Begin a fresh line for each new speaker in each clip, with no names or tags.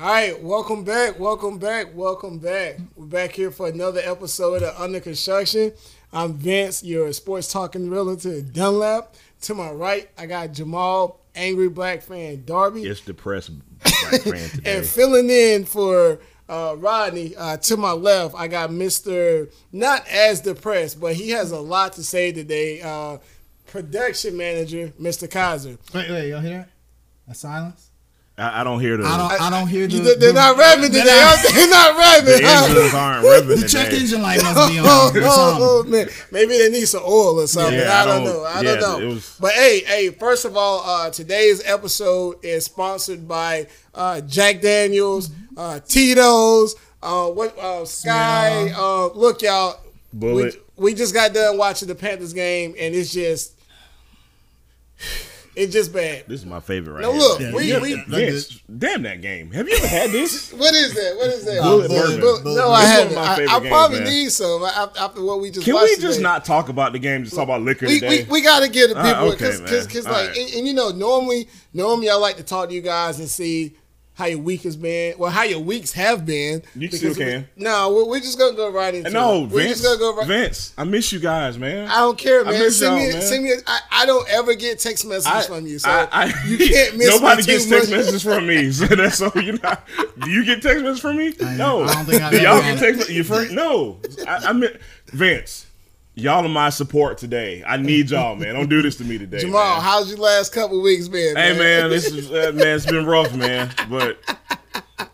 All right, welcome back, welcome back, welcome back. We're back here for another episode of Under Construction. I'm Vince, your sports talking realtor at Dunlap. To my right, I got Jamal, angry black fan Darby,
It's depressed black fan today.
and filling in for uh, Rodney. Uh, to my left, I got Mister not as depressed, but he has a lot to say today. Uh, production manager, Mr. Kaiser.
Wait, wait, y'all hear that? A silence?
I, I don't hear the
I don't. I don't hear the.
You- they're
the-
not rapping today.
they're not-
They're not
the
rapping. huh?
engines aren't revving
The check
today.
engine light must be on.
oh, oh, oh, man. Maybe they need some oil or something.
Yeah,
I,
I
don't,
don't-
know. I
yeah,
don't know.
was-
but hey, hey, first of all, uh, today's episode is sponsored by uh, Jack Daniels, uh, Tito's, uh, what uh, Sky. Uh, look, y'all.
Bulleit.
We, we just got done watching the Panthers game, and it's just, it's just bad.
This is my favorite right
now.
here.
look,
Yeah,
we,
yeah,
we
yeah.
Vince, damn that game. Have you ever had this?
what is that? What is that?
Bulleit
Bulleit-
bourbon.
Bulleit-
Bulleit-
No, I
It's one of
haven't.
my
I, I
games,
probably
man.
need some after, after what we just
Can
watched
we just
today.
not talk about the game? Just talk about liquor
we,
today.
we, we got to get the
Ah,
people because
man.
because like
right.
and, and you know normally normally I like to talk to you guys and see how your week has been well how your weeks have been.
You
because
still
we-
can.
No, we're, we're just gonna go right into
no,
it. We're
Vince.
just gonna go right.
Vince, I miss you guys, man.
I don't care,
I
man.
miss
Send me,
y'all, man.
send me. I, I don't ever get text messages
I-
from you, so
I- I-
you can't miss.
Nobody
me
gets
too
text messages from me, so that's so you know. Do you get text messages from me? No.
I don't think I've
Do y'all get
had
text messages? You first? No. I, I mean, Vince, y'all are my support today. I need y'all, man. Don't do this to me today,
Jamal,
man.
how's your last couple weeks been?
Hey man, this is uh, man. It's been rough, man. But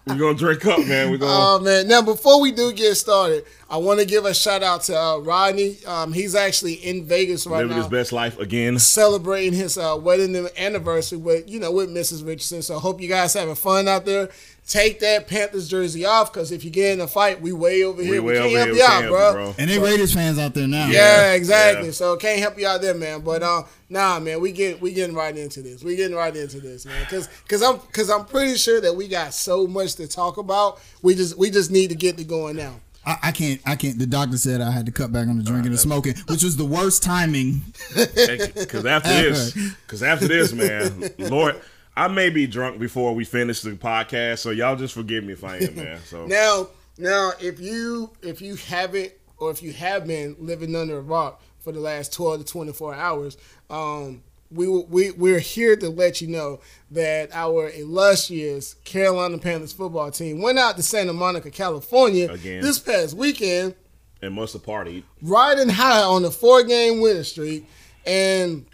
we're gonna drink up, man. We're gonna.
Oh man! Now before we do get started, I want to give a shout out to uh, Rodney. Um, he's actually in Vegas right now.
Living
now.
his best life again.
celebrating his uh, wedding anniversary with you know with Mrs. Richardson. So hope you guys having fun out there. Take that Panthers jersey off because if you get in a fight, we way over here. We,
way
can't
over
help you
We
out, bro.
bro.
And they Raiders fans out there now.
Yeah,
Yeah,
exactly.
yeah.
So can't help you out there, man. But uh, nah, man, we get we getting right into this. We getting right into this, man. Because because I'm because I'm pretty sure that we got so much to talk about. We just we just need to get it going now.
I, I can't. I can't. The doctor said I had to cut back on the drinking and smoking, which was the worst timing.
Because after this, because after this, man, Lord, I may be drunk before we finish the podcast, so y'all just forgive me if I am, man. So
Now, now, if you if you haven't or if you have been living under a rock for the last twelve to twenty four hours, um, we we we're here to let you know that our illustrious Carolina Panthers football team went out to Santa Monica, California,
Again.
this past weekend,
and must have partied.
riding high on a four game winning streak, and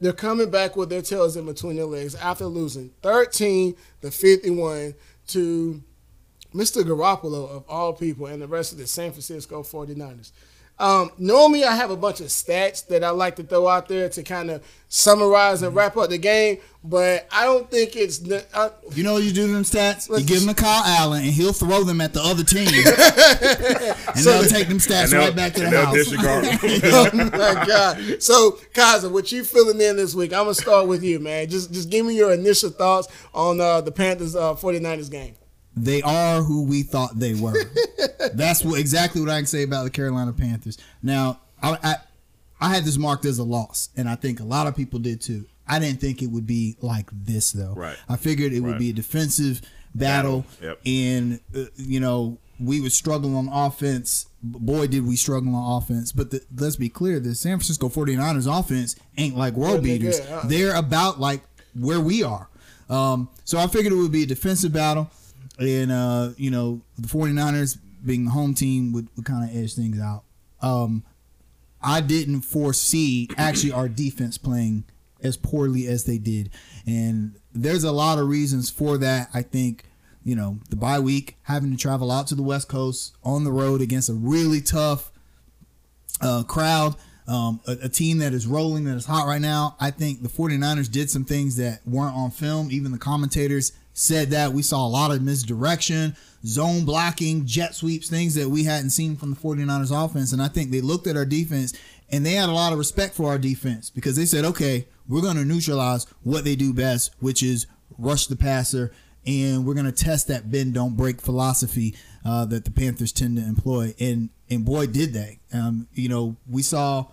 they're coming back with their tails in between their legs after losing 13 to 51 to Mr. Garoppolo of all people and the rest of the San Francisco 49ers. Um, normally, I have a bunch of stats that I like to throw out there to kind of summarize and wrap up the game, but I don't think it's. ne- I,
You know you do them stats? You give them to Kyle Allen, and he'll throw them at the other team, and they'll take them stats right back to the
and they'll
house.
disregard.
oh my god! So, Kaiser, what you feeling in this week? I'm gonna start with you, man. Just just give me your initial thoughts on uh, the Panthers uh, 49ers game.
They are who we thought they were. That's what exactly what I can say about the Carolina Panthers. Now, I, I I had this marked as a loss, and I think a lot of people did too. I didn't think it would be like this though.
Right.
I figured it would be a defensive battle,
Battle, yep.
and uh, you know we would struggle on offense. Boy, did we struggle on offense. But the, let's be clear: the San Francisco 49ers offense ain't like world
they
beaters.
good, huh?
They're about like where we are. Um, so I figured it would be a defensive battle and uh, you know the 49ers being the home team would, would kind of edge things out um, i didn't foresee actually our defense playing as poorly as they did and there's a lot of reasons for that i think you know the bye week having to travel out to the west coast on the road against a really tough uh, crowd, um, a, a team that is rolling, that is hot right now. I think the 49ers did some things that weren't on film. Even the commentators said that. We saw a lot of misdirection, zone blocking, jet sweeps, things that we hadn't seen from the 49ers offense. And I think they looked at our defense and they had a lot of respect for our defense because they said, okay, we're going to neutralize what they do best, which is rush the passer and we're gonna test that bend don't break philosophy uh, that the Panthers tend to employ. And and boy, did they! Um, you know, we saw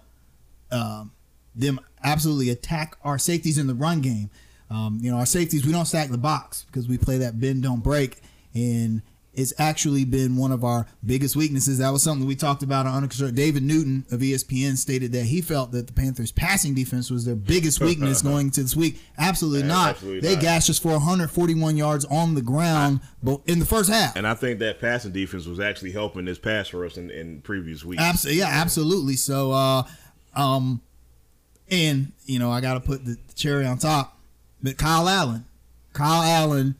um, them absolutely attack our safeties in the run game. Um, you know, our safeties, we don't stack the box because we play that bend don't break, and it's actually been one of our biggest weaknesses. That was something we talked about on Unconstructed. David Newton of ESPN stated that he felt that the Panthers' passing defense was their biggest weakness going into this week. Absolutely
Man,
not.
absolutely
they
not.
gashed us for 141 yards on the ground, but in the first half.
And I think that passing defense was actually helping this pass for us in, in previous weeks.
Absolutely, yeah, absolutely. So, uh, um, and you know, I got to put the cherry on top. But Kyle Allen, Kyle Allen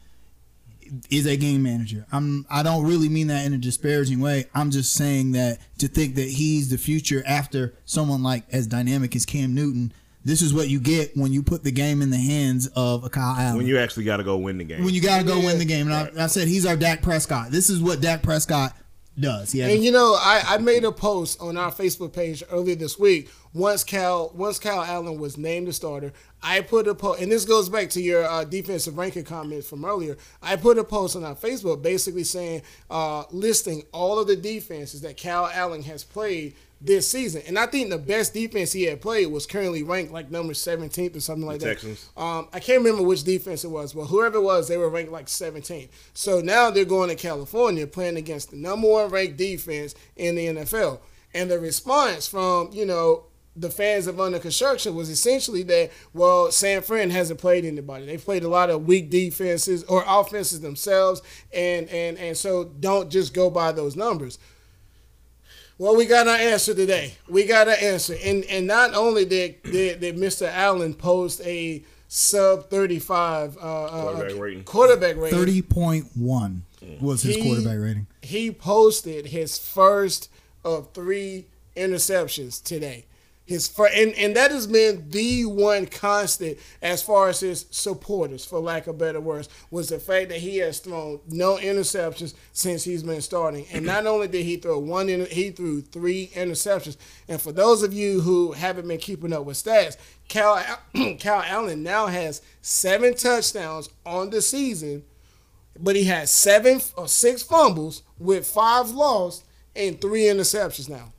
is a game manager. I'm. I don't really mean that in a disparaging way. I'm just saying that to think that he's the future after someone like as dynamic as Cam Newton. This is what you get when you put the game in the hands of a Kyle Allen
when you actually got to go win the game.
when you got to go
Yeah.
win the game. And I, I said he's our Dak Prescott. This is what Dak Prescott does. He has
And you know, I, I made a post on our Facebook page earlier this week. Once Kyle once Kyle Allen was named the starter, I put a post, and this goes back to your uh, defensive ranking comment from earlier. I put a post on our Facebook basically saying, uh, listing all of the defenses that Kyle Allen has played this season, and I think the best defense he had played was currently ranked like number 17th or something like
The
that.
Texans?
Um, I can't remember which defense it was, but whoever it was, they were ranked like 17. So now they're going to California playing against the number one ranked defense in the NFL. And the response from, you know, the fans of Under Construction was essentially that, well, San Fran hasn't played anybody. They've played a lot of weak defenses or offenses themselves, and and and so don't just go by those numbers. Well, we got our answer today. We got our answer, and and not only did did, did Mr. Allen post a sub thirty five uh, uh,
Quarterback rating.
quarterback rating.
thirty point one was his
He-
quarterback rating.
He posted his first of three interceptions today. His fir- and, and that has been the one constant as far as his supporters, for lack of better words, was the fact that he has thrown no interceptions since he's been starting. And not only did he throw one, he threw three interceptions. And for those of you who haven't been keeping up with stats, Kyle Kyle Allen now has seven touchdowns on the season but he has seven or six fumbles with five lost and three interceptions now.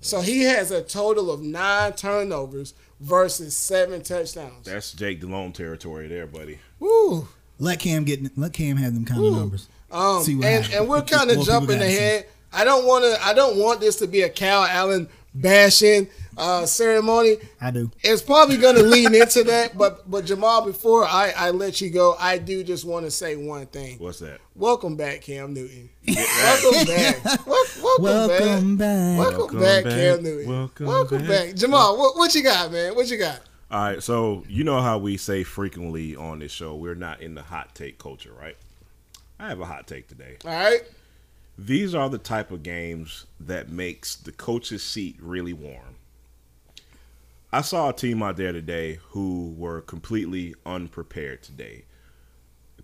So he has a total of nine turnovers versus seven touchdowns.
That's Jake Delhomme territory there, buddy.
Woo.
Let Cam get let Cam have them kind of numbers.
Um,
See what
and,
happens.
and we're kind of jumping
gotta see.
ahead. I don't want to. I don't want this to be a Kyle Allen bashing uh, ceremony.
I do.
It's probably going to lean into that, but but Jamal, before I, I let you go, I do just want to say one thing.
What's that?
Welcome back, Cam Newton. welcome back. Welcome,
Welcome
back.
back.
Welcome,
Welcome
back,
back.
Cam Newton.
Welcome
Welcome
back.
back. Jamal, what, what you got, man? What you got?
All right, so you know how we say frequently on this show, we're not in the hot take culture, right? I have a hot take today.
All right.
These are the type of games that makes the coach's seat really warm. I saw a team out there today who were completely unprepared today.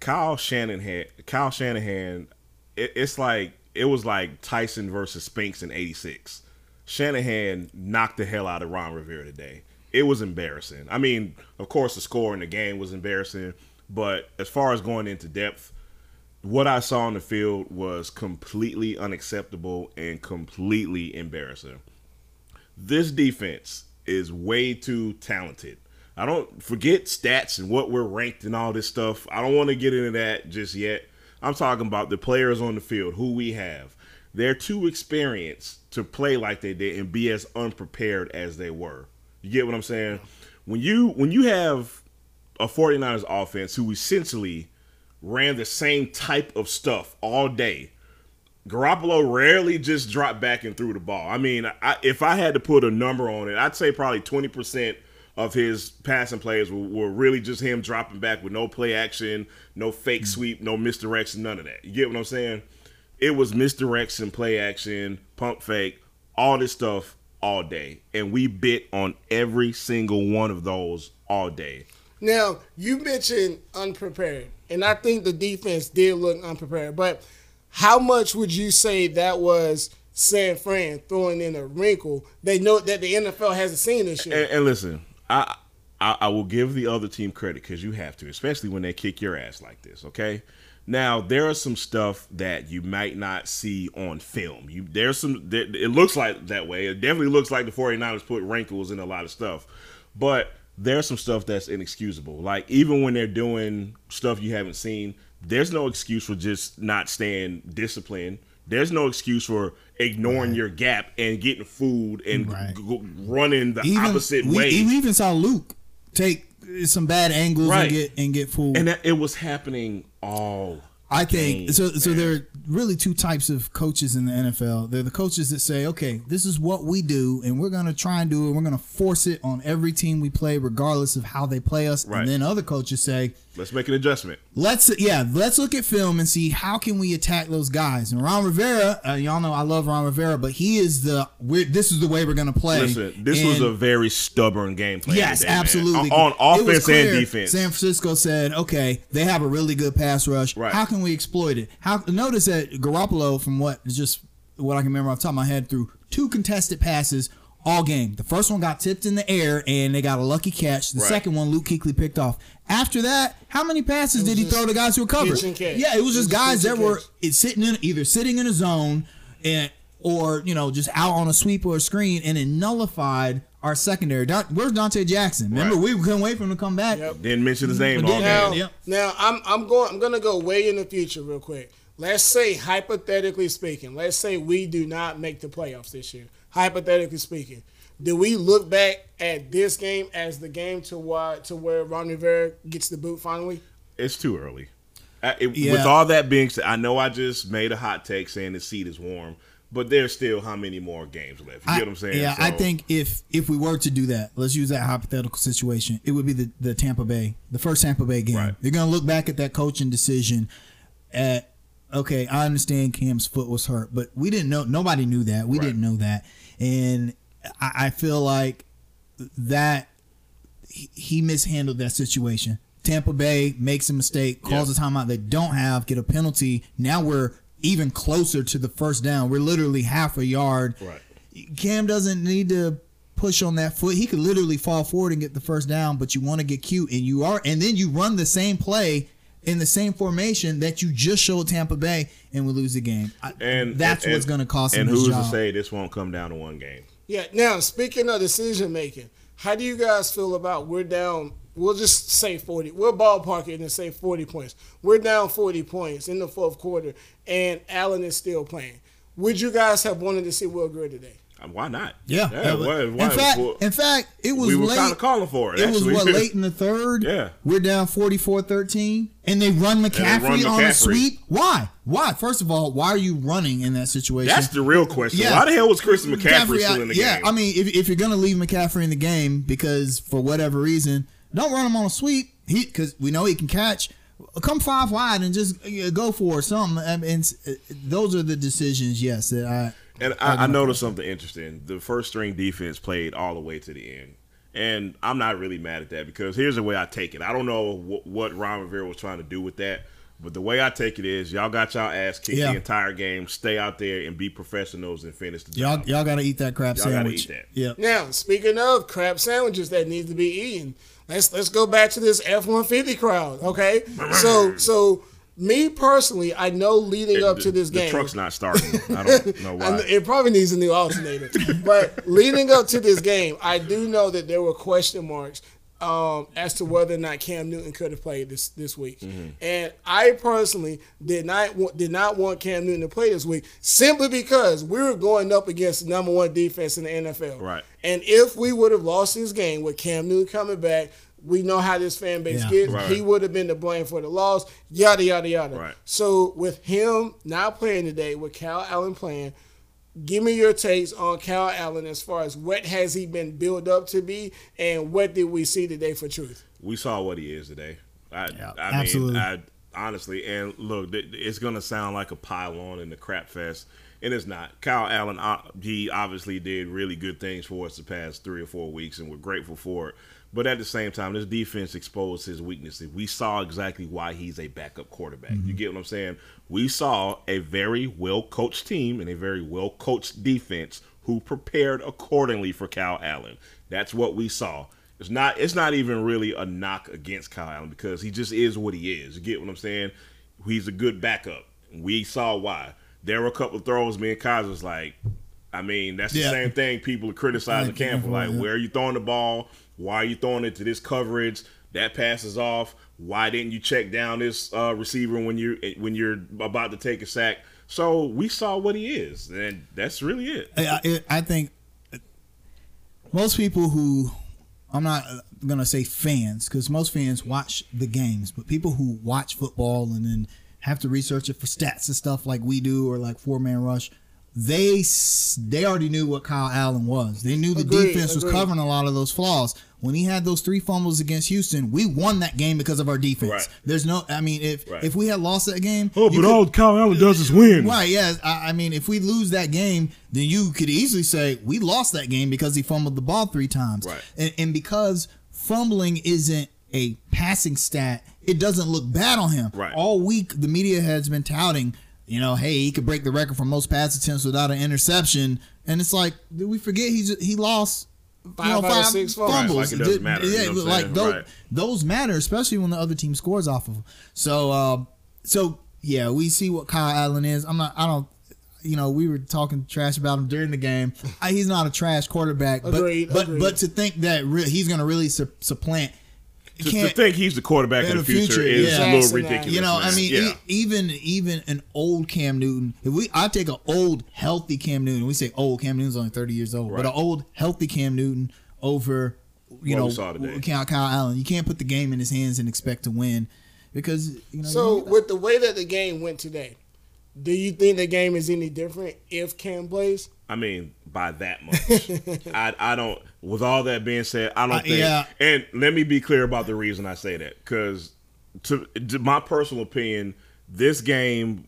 Kyle Shanahan, Kyle Shanahan, it, it's like it was like Tyson versus Spinks in '86. Shanahan knocked the hell out of Ron Rivera today. It was embarrassing. I mean, of course, the score in the game was embarrassing, but as far as going into depth, what I saw on the field was completely unacceptable and completely embarrassing. This defense is way too talented. I don't forget stats and what we're ranked and all this stuff. I don't want to get into that just yet. I'm talking about the players on the field, who we have. They're too experienced to play like they did and be as unprepared as they were. You get what I'm saying? When you when you have a 49ers offense who essentially ran the same type of stuff all day. Garoppolo rarely just dropped back and threw the ball. I mean, I, if I had to put a number on it, I'd say probably 20% of his passing plays were, were really just him dropping back with no play action, no fake mm-hmm. sweep, no misdirection, none of that. You get what I'm saying? It was misdirection, play action, pump fake, all this stuff all day. And we bit on every single one of those all day.
Now, you mentioned unprepared, and I think the defense did look unprepared, but how much would you say that was San Fran throwing in a wrinkle they know that the NFL hasn't seen this year?
And, and listen, I, I I will give the other team credit because you have to, especially when they kick your ass like this. Okay. Now there are some stuff that you might not see on film. You there's some there, it looks like that way. It definitely looks like the 49ers put wrinkles in a lot of stuff. But there's some stuff that's inexcusable. Like even when they're doing stuff you haven't seen, there's no excuse for just not staying disciplined. There's no excuse for ignoring your gap and getting food and
Right.
g- g- running the
Even
opposite
we,
way.
we even saw Luke take some bad angles
Right.
and get and get fooled.
and that, it was happening all.
I think
game,
so. So there are really two types of coaches in the NFL. They're the coaches that say, "Okay, this is what we do, and we're going to try and do it. We're going to force it on every team we play, regardless of how they play us."
Right.
And then other coaches say,
Let's make an adjustment.
let's yeah let's look at film and see how can we attack those guys and ron rivera uh, y'all know i love ron rivera but he is the we're, this is the way we're gonna play
Listen, this was a very stubborn game plan.
Yes,
today,
absolutely.
On, on offense and
clear
defense.
San Francisco said, "Okay, they have a really good pass rush.
Right.
How can we exploit it? How notice that Garoppolo, from what just what I can remember off the top of my head, threw two contested passes all game. The first one got tipped in the air and they got a lucky catch. The
Right.
second one, Luke Kuechly picked off. After that, how many passes did he throw to guys who were covered?
catch and catch.
Yeah, it was just guys that were sitting in either sitting in a zone and or you know just out on a sweep or a screen and it nullified our secondary. Don, where's Donte Jackson? Remember,
Right.
we couldn't wait for him to come back.
Yep.
Didn't mention his name all
then-
Now.
Yep.
now I'm I'm going I'm gonna go way in the future real quick. Let's say hypothetically speaking, let's say we do not make the playoffs this year. Hypothetically speaking, do we look back at this game as the game to why to where Ron Rivera gets the boot finally?
It's too early. I, it,
Yeah.
With all that being said, I know I just made a hot take saying the seat is warm, but there's still how many more games left? You
I-
get what I'm saying?
Yeah, I think if if we were to do that, let's use that hypothetical situation. It would be the, the Tampa Bay, the first Tampa Bay game.
Right.
They're gonna look back at that coaching decision. At okay, I understand Cam's foot was hurt, but we didn't know. Nobody knew that. We
Right.
didn't know that, and I, I feel like that he, mishandled that situation. Tampa Bay makes a mistake, calls
Yeah.
a timeout they don't have, get a penalty. Now we're even closer to the first down. We're literally half a yard.
Right.
Cam doesn't need to push on that foot. He could literally fall forward and get the first down, but you want to get cute and you are and then you run the same play in the same formation that you just showed Tampa Bay and we lose the game. I,
And
that's
and-
what's going to cost him
And who's to say this won't come down to one game?
Yeah. Now speaking of decision making, how do you guys feel about we're down? We'll just say forty. We'll ballpark it and say forty points. We're down forty points in the fourth quarter, and Allen is still playing. Would you guys have wanted to see Will Grier today?
Uh, Why not?
Yeah. that was- in fact,
well,
in fact, it was
we were
late.
kind of calling for it.
It was what late in the third.
Yeah.
we're down 44-13, and they run McCaffrey,
run
on a sweep. Why? Why? First of all, why are you running in that situation?
That's the real question.
Yeah.
Why the hell was Christian McCaffrey, still in the
yeah,
game?
I mean, if, if you're gonna leave McCaffrey in the game because for whatever reason, don't run him on a sweep. He because we know he can catch. Come five wide and just uh, go for something. I mean, uh, those are the decisions. Yes, that I.
And I, I noticed something interesting. The first string defense played all the way to the end. And I'm not really mad at that because here's the way I take it. I don't know what, what Ron Rivera was trying to do with that, but the way I take it is y'all got y'all ass kicked
Yeah.
the entire game. Stay out there and be professionals and finish the
Y'all,
job.
y'all got to eat that crab
Y'all gotta
sandwich.
eat that.
Yeah.
Now, speaking of crab sandwiches that need to be eaten, let's let's go back to this F one fifty crowd. Okay, so so me personally, I know leading up
the,
to this
the
game, the
truck's not starting. I don't know why.
it probably needs a new alternator. but leading up to this game, I do know that there were question marks um, as to whether or not Cam Newton could have played this this week.
Mm-hmm.
And I personally did not want, did not want Cam Newton to play this week simply because we were going up against the number one defense in the NFL.
Right.
And if we would have lost this game with Cam Newton coming back. We know how this fan base
Yeah.
gets.
Right.
He would have been to blame for the loss. Yada yada yada.
Right.
So with him not playing today, with Kyle Allen playing, give me your takes on Kyle Allen as far as what has he been built up to be, and what did we see today for truth?
we saw what he is today. I,
Yeah,
I mean. I honestly, and look, it's gonna sound like a pile on in the crap fest, and it's not. Kyle Allen, uh, he obviously did really good things for us the past three or four weeks, and we're grateful for it. But at the same time, this defense exposed his weaknesses. We saw exactly why he's a backup quarterback. You mm-hmm. get what I'm saying? We saw a very well coached team and a very well coached defense who prepared accordingly for Kyle Allen. That's what we saw. It's not. It's not even really a knock against Kyle Allen because he just is what he is. You get what I'm saying? He's a good backup. We saw why. There were a couple of throws. Me and Kaiser was like, I mean, that's the
Yeah.
same thing people are criticizing
Thank you
Cam for.
for
Like,
yeah.
where are you throwing the ball? Why are you throwing it to this coverage? That passes off. Why didn't you check down this uh, receiver when you when you're about to take a sack? So we saw what he is, and that's really it.
I, I, I think most people who I'm not gonna say fans because most fans watch the games, but people who watch football and then have to research it for stats and stuff like we do or like four man rush. They they already knew what Kyle Allen was. They knew the
Agreed,
defense was
agreed.
covering a lot of those flaws. When he had those three fumbles against Houston, we won that game because of our defense.
Right.
There's no, I mean, if
Right.
if we had lost that game,
Oh,
but could-
Kyle Allen does is win.
Right, yeah. I, I mean, if we lose that game, then you could easily say we lost that game because he fumbled the ball three times.
Right.
And, and because fumbling isn't a passing stat, it doesn't look bad on him.
Right.
All week, the media has been touting, you know, hey, he could break the record for most pass attempts without an interception. And it's like, did we forget he's he lost
Five
you know,
out
five
six fumbles.
fumbles?
Right, like it doesn't
Did-
matter, you
Yeah,
know what I'm
like those,
Right.
those matter, especially when the other team scores off of them. So, um, so yeah, we see what Kyle Allen is. I'm not. I don't. You know, we were talking trash about him during the game. I, he's not a trash quarterback, but
Agreed,
but
agreed.
but to think that re- he's going to really su- supplant.
To, to
can't-
think he's the quarterback
In
of the
the
future,
future,
is
yeah.
a little
Jackson,
ridiculous.
you know, I mean,
yeah.
e- even even an old Cam Newton. If we, I take an old healthy Cam Newton. We say old Cam Newton's only thirty years old, but an old healthy Cam Newton over you
What
know
we.
Kyle, Kyle Allen. You can't put the game in his hands and expect to win because you know.
So
you-
with the way that the game went today, do you think the game is any different if Cam plays?
I mean, by that much. I I don't. With all that being said, I don't
Uh,
think.
yeah.
And let me be clear about the reason I say that, because to, to my personal opinion, this game,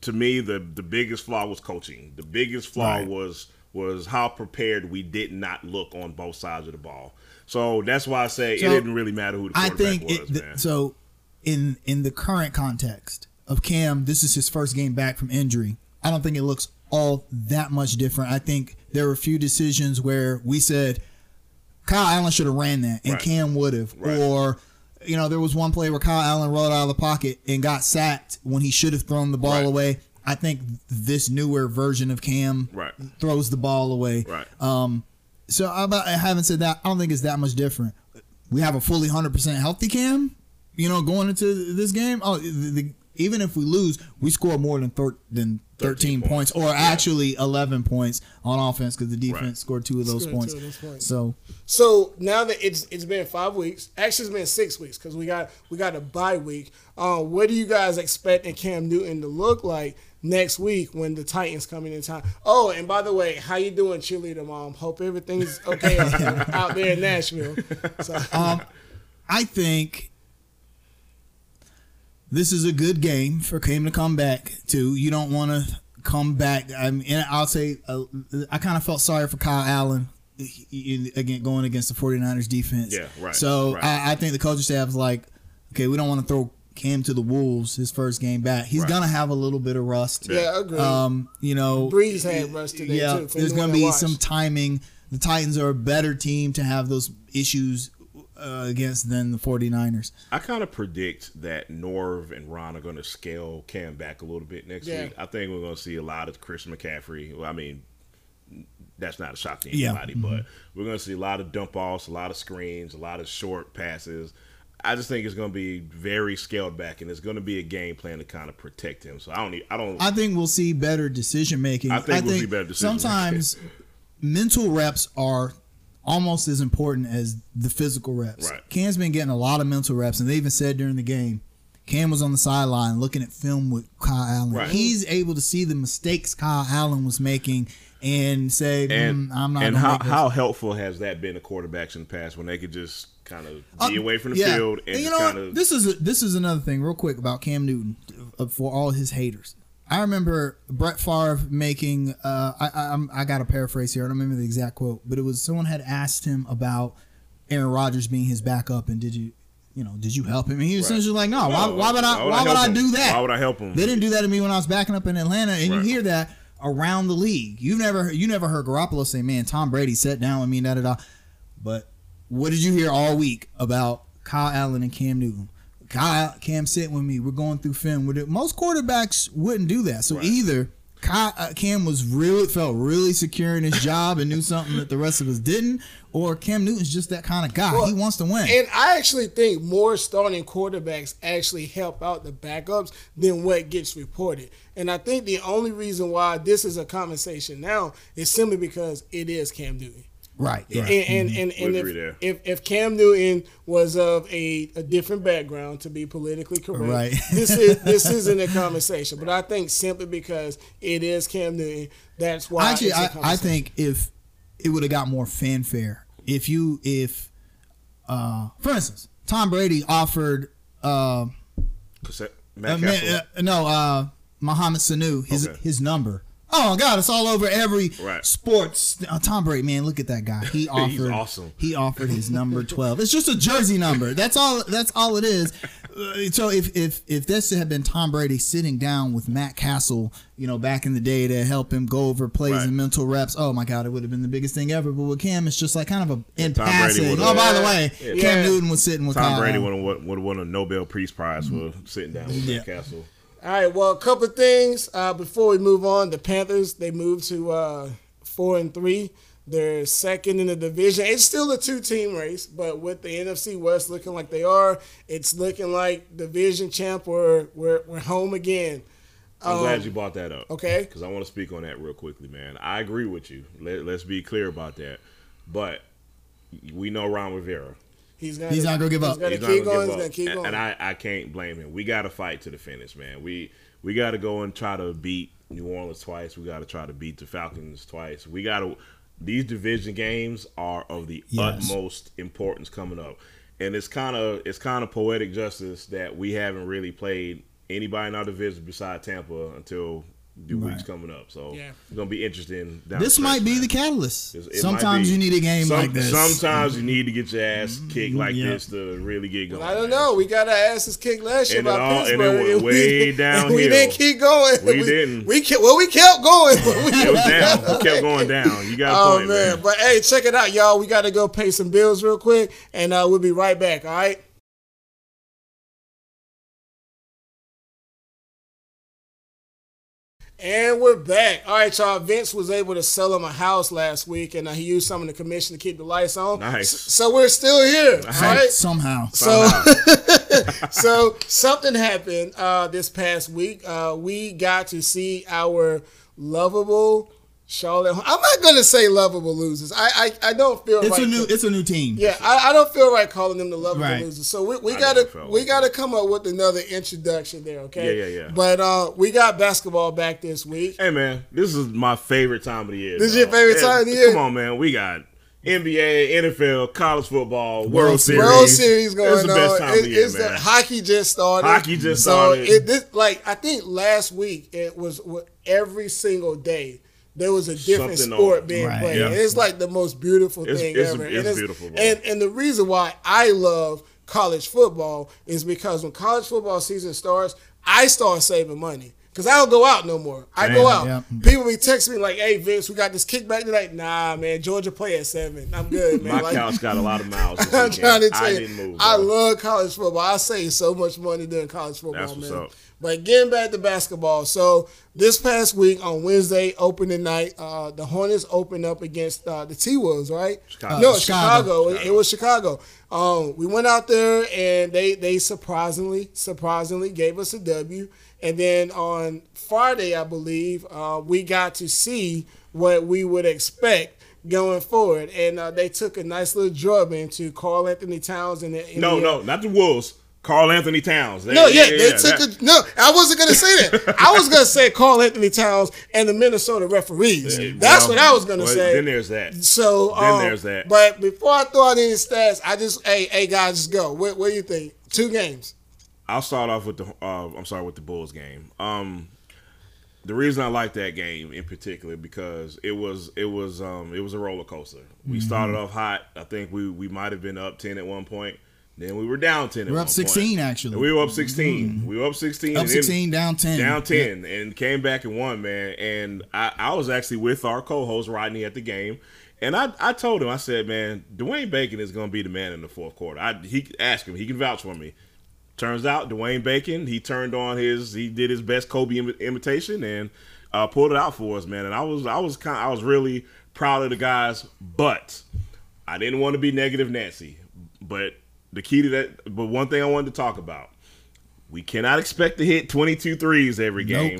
to me, the the biggest flaw was coaching. The biggest flaw
Right.
was was how prepared we did not look on both sides of the ball. So that's why I say
So,
it didn't really matter who the
I
quarterback
think
was,
it, th- so. In in the current context of Cam, this is his first game back from injury. I don't think it looks all that much different. I think there were a few decisions where we said Kyle Allen should have ran that and
Right.
Cam would have,
Right.
or you know there was one play where Kyle Allen rolled out of the pocket and got sacked when he should have thrown the ball
Right.
away. I think this newer version of Cam throws the ball away.
Right.
Um, so about having said that, I don't think it's that much different. We have a fully hundred percent healthy Cam, you know, going into this game. Oh, the, the, even if we lose, we score more than thir- than 13,
13
points, or actually eleven points on offense because the defense
Right.
scored two of those
Scored
points.
of those points.
So
So now that it's it's been five weeks, actually it's been six weeks because we got we got a bye week. Um, what do you guys expecting Cam Newton to look like next week when the Titans come in time? Oh, and by the way, how you doing, cheerleader mom? Hope everything's okay out there in Nashville. So,
Um, I think this is a good game for Cam to come back to. You don't want to come back. I mean, and I'll say uh, I kind of felt sorry for Kyle Allen again going against the 49ers defense.
Yeah, right,
So
right.
I, I think the coaching staff is like, okay, we don't want to throw Cam to the wolves his first game back. He's
Right.
gonna have a little bit of rust.
yeah, agree.
Um, you know,
Brees had rust today,
yeah,
too, for
there's going to
that
be
watched.
some timing. The Titans are a better team to have those issues uh, against than the 49ers.
I kind of predict that Norv and Ron are going to scale Cam back a little bit next
Yeah.
week. I think we're going to see a lot of Chris McCaffrey. Well, I mean, that's not a shock to
Yeah.
anybody, but we're going to see a lot of dump offs, a lot of screens, a lot of short passes. I just think it's going to be very scaled back, and it's going to be a game plan to kind of protect him. So I don't, need, I don't.
I think we'll see better decision making.
I think we'll see better decision-making.
Sometimes mental reps are almost as important as the physical reps.
Right.
Cam's been getting a lot of mental reps, and they even said during the game, Cam was on the sideline looking at film with Kyle Allen.
Right.
He's able to see the mistakes Kyle Allen was making and say,
and
"Mm, "I'm not."
and how
make this."
how helpful has that been to quarterbacks in the past when they could just kind of be
Uh,
away from the
yeah.
field and
you
just
know
kind of
this is this is another thing real quick about Cam Newton uh, for all his haters. I remember Brett Favre making. Uh, I, I I'm- got a paraphrase here. I don't remember the exact quote, but it was someone had asked him about Aaron Rodgers being his backup, and did you, you know, did you help him? And he was
Right.
essentially like, no. Why,
No,
why would I? Why would
help
I
him?
do that?
Why would I help him?
They didn't do that to me when I was backing up in Atlanta, and
Right.
you hear that around the league. You've never you never heard Garoppolo say, "Man, Tom Brady sat down with me." Da da da. But what did you hear all week about Kyle Allen and Cam Newton? Kyle, Cam sitting with me. We're going through film. We're do- Most quarterbacks wouldn't do that. So
Right.
either Kyle uh, Cam was really felt really secure in his job and knew something that the rest of us didn't, or Cam Newton's just that kind of guy.
Well,
he wants to win.
And I actually think more starting quarterbacks actually help out the backups than what gets reported. And I think the only reason why this is a conversation now is simply because it is Cam Newton.
Right.
And
right.
and, and, and
Would
if,
agree there.
if if Cam Newton was of a, a different background to be politically correct,
Right.
this is this isn't a conversation. But I think simply because it is Cam Newton, that's why
Actually,
it's a
I, I
conversation.
think if it would have got more fanfare, if you if uh for instance, Tom Brady offered uh,
Cassette,
uh,
Matt
uh, no uh Mohamed Sanu his
Okay.
his number. Oh God, it's all over every
Right.
sports. Uh, Tom Brady, man, look at that guy. He offered.
awesome.
He offered his number twelve. It's just a jersey number. That's all. That's all it is. Uh, so if if if this had been Tom Brady sitting down with Matt Cassel, you know, back in the day to help him go over plays
Right.
and mental reps, oh my God, it would have been the biggest thing ever. But with Cam, it's just like kind of a in
Tom
passing. Oh, by the way,
Yeah.
Cam. Newton was sitting with
Tom
Kyle
Brady
Allen.
would have would have won a Nobel Peace Prize for sitting down with
Yeah.
Matt Cassel.
All right. Well, a couple of things uh, before we move on. The Panthers they moved to uh, four and three. They're second in the division. It's still a two-team race, but with the NFC West looking like they are, it's looking like division champ. We're we're, we're home again.
I'm
Um,
glad you brought that up.
okay.
Because I want to speak on that real quickly, man. I agree with you. Let, let's be clear about that. But we know Ron Rivera.
He's gonna
He's not gonna give up.
He's gonna
He's not
keep
gonna
going.
give
He's gonna keep
And-
going.
And I, I can't blame him. We got to fight to the finish, man. We we got to go and try to beat New Orleans twice. We got to try to beat the Falcons twice. We got to. These division games are of the
Yes.
utmost importance coming up, and it's kind of it's kind of poetic justice that we haven't really played anybody in our division beside Tampa until the weeks
Right.
coming up. So
Yeah.
it's gonna be interesting. Down
This might be
man.
the catalyst.
It
Sometimes you need a game
Some-
like this.
Sometimes you need to get your ass kicked like
Yeah.
this to really get going.
I don't know. We got our asses kicked last year
And it
by
all- and it
Pittsburgh.
went
we-
way
and
downhill.
we didn't keep going.
We didn't.
We kept, well, we kept going. but we-
It was down. We kept going down. You got a
Oh
point,
man.
man.
But hey, check it out, y'all. We got to go pay some bills real quick, and uh, we'll be right back. All right. And we're back. All right, y'all. Vince was able to sell him a house last week, and uh, he used some of the commission to keep the lights on.
Nice.
S- So we're still here. All right.
Somehow.
So, so something happened uh, this past week. Uh, we got to see our lovable Charlotte. I'm not gonna say lovable losers. I I, I don't feel
It's
right.
a new. It's a new team.
yeah, I, I don't feel right calling them the lovable
Right.
losers. So we, we
I
gotta we
like
gotta come up with another introduction there. Okay.
Yeah, yeah, yeah.
But uh, we got basketball back this week.
Hey man, this is my favorite time of the year.
This is your favorite
Yeah,
time of the year?
Come on, man. We got NBA, NFL, college football, World, Series.
World Series going
It's the best
on.
time of
It-
the year,
it's
man.
the hockey just started.
Hockey just
so
started.
It, this, like I think last week it was every single day there was a different
Something
sport
on.
being
Right.
played.
Yeah.
And it's like the most beautiful
It's-
thing
it's-
ever.
it's
and
beautiful, bro.
And and the reason why I love college football is because when college football season starts, I start saving money. Cause I don't go out no more. I go out.
yeah.
People be texting me like, "Hey Vince, we got this kickback tonight." Nah, man, Georgia play at seven. I'm good, man.
My
Like-
couch got a lot of miles.
I'm trying to tell
I
you,
didn't move.
I love college football. I save so much money doing college football,
That's what's
man.
up.
But getting back to basketball, so this past week on Wednesday, opening night, uh, the Hornets opened up against uh, the T Wolves, right?
Chicago.
No,
Chicago.
Chicago. It, it was Chicago. Um, we went out there and they they surprisingly surprisingly gave us a W. And then on Friday, I believe, uh, we got to see what we would expect going forward. And uh, they took a nice little drubbing to Karl-Anthony Towns and the
No,
Indiana-
no, not the Wolves. Karl-Anthony Towns. They-
no, yeah, they took
that-
a, no. I wasn't gonna say that. I was gonna say Karl-Anthony Towns and the Minnesota referees.
Yeah,
That's
well,
what I was gonna
well,
say.
Then there's that.
So
Then
um,
there's that.
But before I throw out any stats, I just hey hey guys, just go. What what do you think? Two games.
I'll start off with the. Uh, I'm sorry, with the Bulls game. Um, the reason I like that game in particular because it was it was um it was a roller coaster. We
Mm-hmm.
started off hot. I think we we might have been up ten at one point. Then we were down ten.
We're
one
up 16
point.
actually.
We were up 16 We were up sixteen.
Up
and
16, down 10.
Down ten, and came back and won, man. And I, I was actually with our co-host Rodney at the game. And I, I told him, I said, man, Dwayne Bacon is going to be the man in the fourth quarter. I he asked him, he can vouch for me. turns out Dwayne Bacon, he turned on his, he did his best Kobe Im- imitation and uh, pulled it out for us, man. And I was, I was kind, I was really proud of the guys, but I didn't want to be negative Nancy. But the key to that, but one thing I wanted to talk about. We cannot expect to hit 22 threes every game.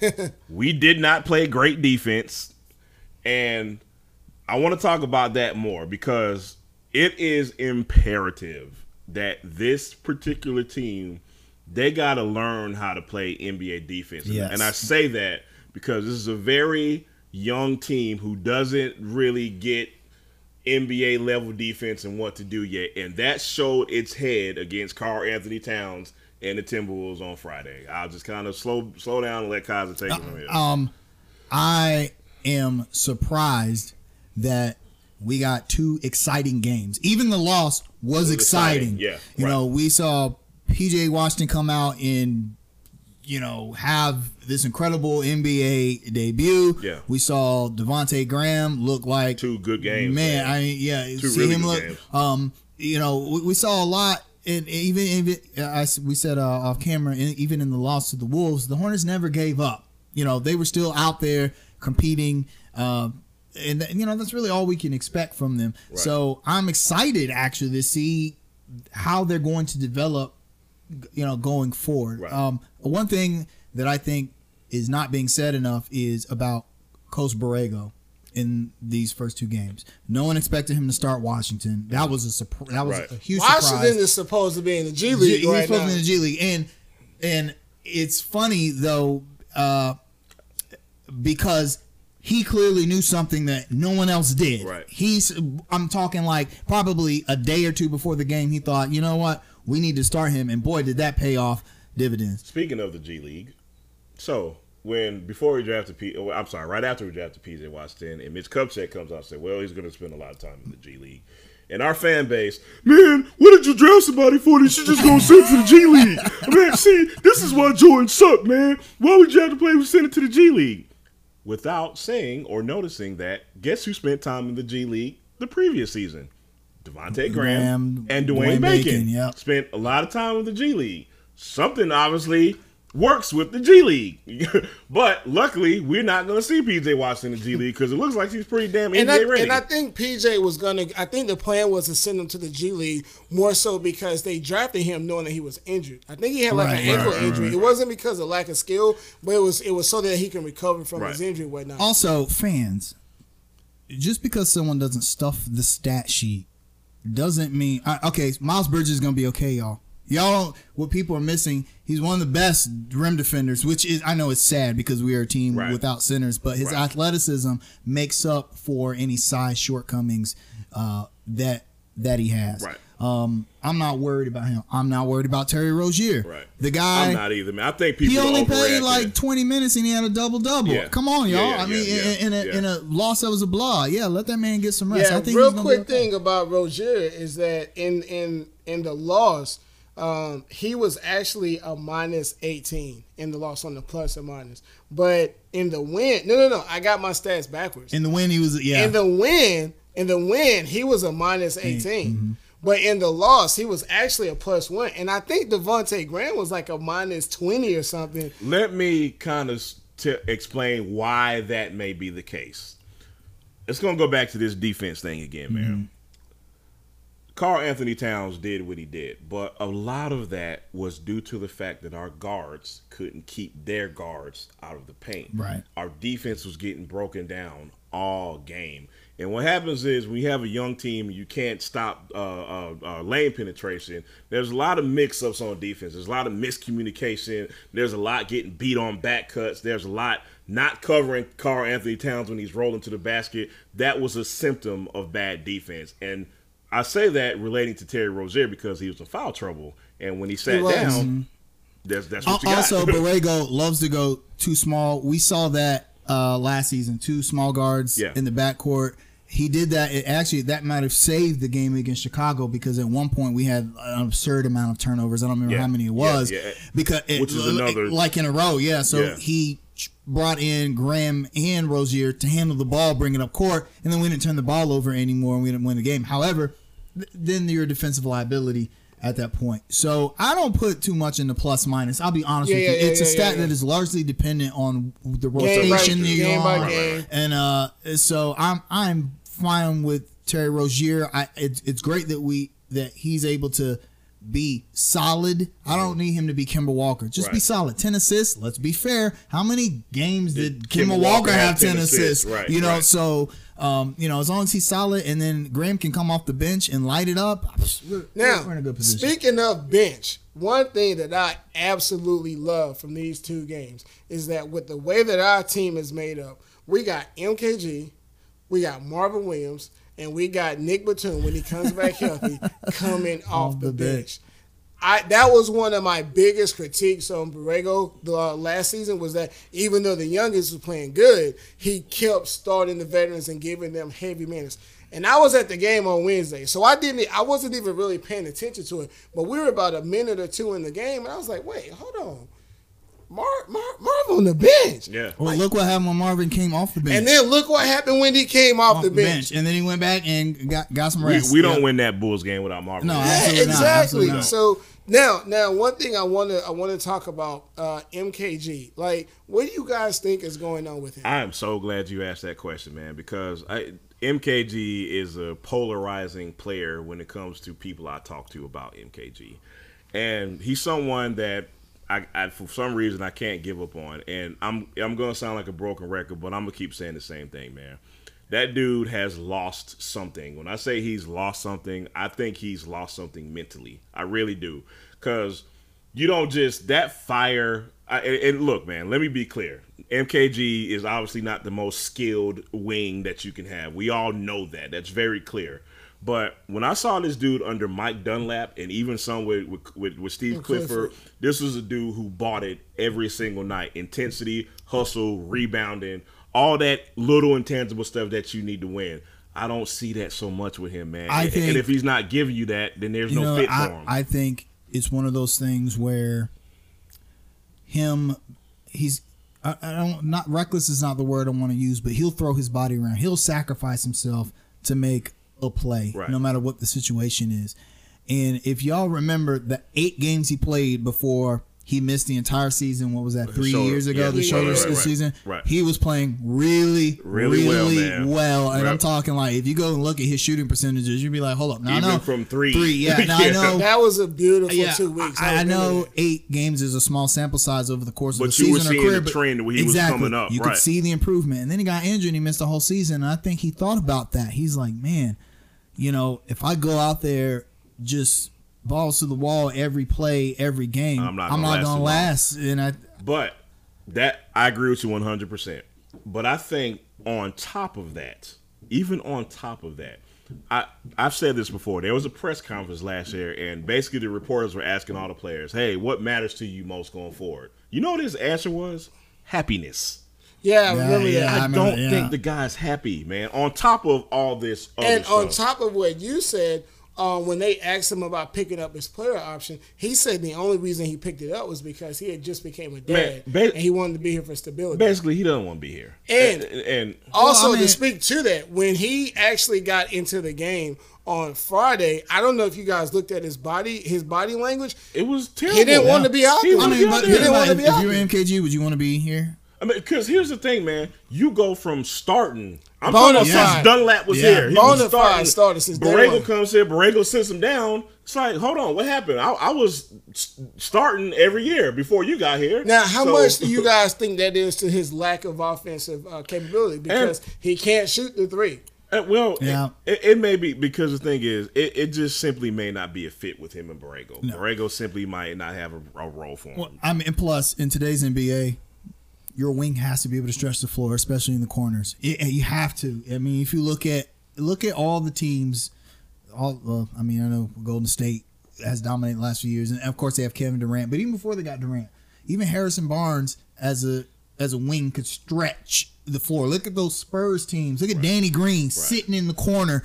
we did not play great defense. And I want to talk about that more because it is imperative that this particular team they got to learn how to play NBA defense.
Yes.
And I say that because this is a very young team who doesn't really get NBA level defense and what to do yet. And that showed its head against Karl-Anthony Towns and the Timberwolves on Friday. I'll just kind of slow slow down and let Kaiser take it from here.
Um, I am surprised that we got two exciting games. Even the loss was, exciting.
exciting, yeah,
You
right.
know, we saw PJ Washington come out and you know have this incredible NBA debut.
Yeah.
We saw Devonte Graham look like
Two good games.
Man, I mean, yeah,
Two
see
really
him look.
games.
Um, you know, we, we saw a lot, and even even uh, I we said uh, off camera, even in the loss to the Wolves, the Hornets never gave up. You know, they were still out there competing. Um, and th- you know that's really all we can expect from them. So I'm excited actually to see how they're going to develop you know going forward.
Right.
Um, one thing that I think is not being said enough is about Coach Borrego in these first two games. No one expected him to start Washington. That was a surprise. That was
Right.
a huge
Washington
surprise.
Washington is supposed to be in the G
G-
League
he's
right
supposed to be in the G League, and and it's funny though uh, because he clearly knew something that no one else did.
Right.
He's I'm talking like probably a day or two before the game. He thought, you know what, we need to start him, and boy, did that pay off dividends.
Speaking of the G League, so when before we drafted P, oh, I'm sorry, right after we drafted PJ Washington, and Mitch Kupchak comes out and says, "Well, he's going to spend a lot of time in the G League." And our fan base, man, what did you draft somebody for? They should just go send to the G League. Man, see, this is why Jordan sucked, man. Why would you have to play send it to the G League? Without saying or noticing that, guess who spent time in the G League the previous season? Devonte Graham
Graham,
and Dwayne,
Dwayne
Bacon.
Bacon, yep.
Spent a lot of time with the G League. Something obviously works with the G League. but luckily, we're not going to see PJ Washington in the G League because it looks like he's pretty damn
And
NBA
I,
ready.
and I think PJ was gonna. I think the plan was to send him to the G League more so because they drafted him knowing that he was injured. I think he had like
Right,
an ankle
right, right,
injury. It wasn't because of lack of skill, but it was it was so that he can recover from his injury and whatnot.
Also, fans, just because someone doesn't stuff the stat sheet doesn't mean uh, okay. Miles Bridges is gonna be okay, y'all. Y'all, what people are missing, he's one of the best rim defenders, which is I know it's sad because we are a team
Right.
without centers, but his
Right.
athleticism makes up for any size shortcomings uh, that that he has.
Right.
Um, I'm not worried about him. I'm not worried about Terry Rozier.
right.
The guy.
I'm not either, man. I think people
He only played
overreacting.
like 20 minutes and he had a double double.
Yeah.
Come on, y'all.
Yeah, yeah,
I mean,
yeah, yeah,
in, in, a,
yeah.
in a loss that was a blah. Yeah, let that man get some rest.
Yeah,
I think
real
he's gonna be
quick
okay.
thing about Rozier is that in in in the loss, um, he was actually a minus eighteen in the loss on the plus and minus. But in the win, no, no, no, I got my stats backwards.
In the win, he was yeah.
In the win, in the win, he was a minus 18.
Mm-hmm.
But in the loss, he was actually a plus one. And I think Devonte Graham was like a minus 20 or something.
Let me kind of t- explain why that may be the case. It's going to go back to this defense thing again, man. Mm-hmm. Karl-Anthony Towns did what he did, but a lot of that was due to the fact that our guards couldn't keep their guards out of the paint.
Right.
Our defense was getting broken down all game. And what happens is when you have a young team, you can't stop uh, uh, uh, lane penetration. There's a lot of mix-ups on defense. There's a lot of miscommunication. There's a lot getting beat on back cuts. There's a lot not covering Karl-Anthony Towns when he's rolling to the basket. That was a symptom of bad defense. And I say that relating to Terry Rozier because he was in foul trouble, and when he sat
was.
down, that's that's what you got.
also, Borrego loves to go too small. We saw that uh, last season. Two small guards
Yeah.
in the backcourt. He did that. It actually, that might have saved the game against Chicago because at one point we had an absurd amount of turnovers. I don't remember
Yeah.
how many it was.
yeah.
Because it,
Which is another-
like in a row. Yeah. So he brought in Graham and Rozier to handle the ball, bring it up court, and then we didn't turn the ball over anymore and we didn't win the game. However, th- then you're a defensive liability at that point. So I don't put too much in the plus minus. I'll be honest
Yeah,
with you.
yeah,
it's a stat
yeah,
that
yeah.
is largely dependent on the rotation you're
game by
on.
game.
And uh, so I'm I'm fine with Terry Rozier. I it's it's great that we that he's able to be solid. I don't need him to be Kemba Walker. Just be solid. Ten assists. Let's be fair. How many games did,
Did Kemba
Walker,
Walker
have
have
10
10
assists?
assists? Right,
you know,
right.
so um, you know, as long as he's solid and then Graham can come off the bench and light it up, we're,
Now,
we're in a good position.
speaking of bench, one thing that I absolutely love from these two games is that with the way that our team is made up, we got MKG, we got Marvin Williams, and we got Nic Batum when he comes back healthy coming off
Off
the,
the
bench.
bench.
I that was one of my biggest critiques on Borrego the uh, last season was that even though the youngest was playing good, he kept starting the veterans and giving them heavy minutes. And I was at the game on Wednesday, so I didn't. I wasn't even really paying attention to it. But we were about a minute or two in the game, and I was like, "Wait, hold on, Mar, Mar, Marv on the bench."
Yeah.
well, look what happened when Marvin came off the bench.
And then look what happened when he came off,
off
the bench.
and then he went back and got got some
We,
rest.
we don't
Yeah.
win that Bulls game without Marvin.
No,
Yeah,
Absolutely not,
exactly.
absolutely not.
So now, now one thing I want to I want to talk about uh, MKG. Like, what do you guys think is going on with him?
I am so glad you asked that question, man, because I, MKG is a polarizing player when it comes to people I talk to about MKG, and he's someone that I, I for some reason I can't give up on, and I'm I'm gonna sound like a broken record, but I'm gonna keep saying the same thing, man. That dude has lost something. When I say he's lost something, I think he's lost something mentally. I really do, because you don't just that fire. I, and, look, man, let me be clear. MKG is obviously not the most skilled wing that you can have. We all know that. That's very clear. But when I saw this dude under Mike Dunlap and even some with with, with, with Steve
And
Clifford,
Clifford.
this was a dude who bought it every single night. Intensity, hustle, rebounding, all that little intangible stuff that you need to win. I don't see that so much with him, man.
I
and,
think-
and if he's not giving you that, then there's no
know,
fit
I,
for him.
I think it's one of those things where him, he's, I, I don't, not reckless is not the word I want to use, but he'll throw his body around. He'll sacrifice himself to make a play,
Right.
no matter what the situation is. And if y'all remember the eight games he played before he missed the entire season, what was that, three
shoulder-
years ago,
yeah,
the
the
shoulder
shoulder, right, right,
season,
right.
he was playing really,
Really
really,
well,
well.
man.
And I'm talking like, if you go and look at his shooting percentages, you'd be like, hold up. Now, I
Even
know,
from three.
Three, yeah. Now, I know
that was a beautiful
yeah,
two weeks.
I, I
remember
know eight games is a small sample size over the course of
But
the
you were
season or
seeing
career,
the
but
trend where he was
exactly,
coming up,
You
right.
could see the improvement, and then he got injured and he missed the whole season. And I think he thought about that. He's like, man, you know, if I go out there just balls to the wall every play, every game,
I'm not
I'm
gonna
not
last
gonna last. And I,
But that I agree with you 100%. But I think on top of that, even on top of that, I I've said this before. There was a press conference last year, and basically the reporters were asking all the players, "Hey, what matters to you most going forward?" You know what his answer was? Happiness.
Yeah, I
Yeah,
remember
yeah.
I,
I
don't
yeah.
think the guy's happy, man. On top of all this, other
And on top of what you said, um, when they asked him about picking up his player option, he said the only reason he picked it up was because he had just became a dad
ba-
and he wanted to be here for stability.
basically he doesn't want to be here.
And-
and, and
Also,
Well, I mean-
to speak to that, when he actually got into the game on Friday, I don't know if you guys looked at his body, his body language.
it was terrible.
He didn't want to be out there.
I mean, but
there.
didn't wanna
if,
be
if
out
you were. MKG, would you want to be here?
I mean, because here's the thing, man. You go from starting. I'm
Bona
talking about since Dunlap was
Yeah.
here. He
Bona
was starting.
fide starter since day
Borrego
one.
comes here. Borrego sits him down. It's like, hold on, what happened? I, I was starting every year before you got here.
Now, how
So-
much do you guys think that is to his lack of offensive uh, capability? Because he can't shoot the three.
Uh, well,
Yeah.
it, it, it may be because the thing is, it, it just simply may not be a fit with him and Borrego. Borrego simply might not have a, a role for him.
Well, I mean, plus in today's NBA, your wing has to be able to stretch the floor, especially in the corners. It, you have to. I mean, if you look at look at all the teams, all well, I mean, I know Golden State has dominated the last few years, and of course they have Kevin Durant. But even before they got Durant, even Harrison Barnes as a as a wing could stretch the floor. Look at those Spurs teams. Look at Danny Green sitting in the corner.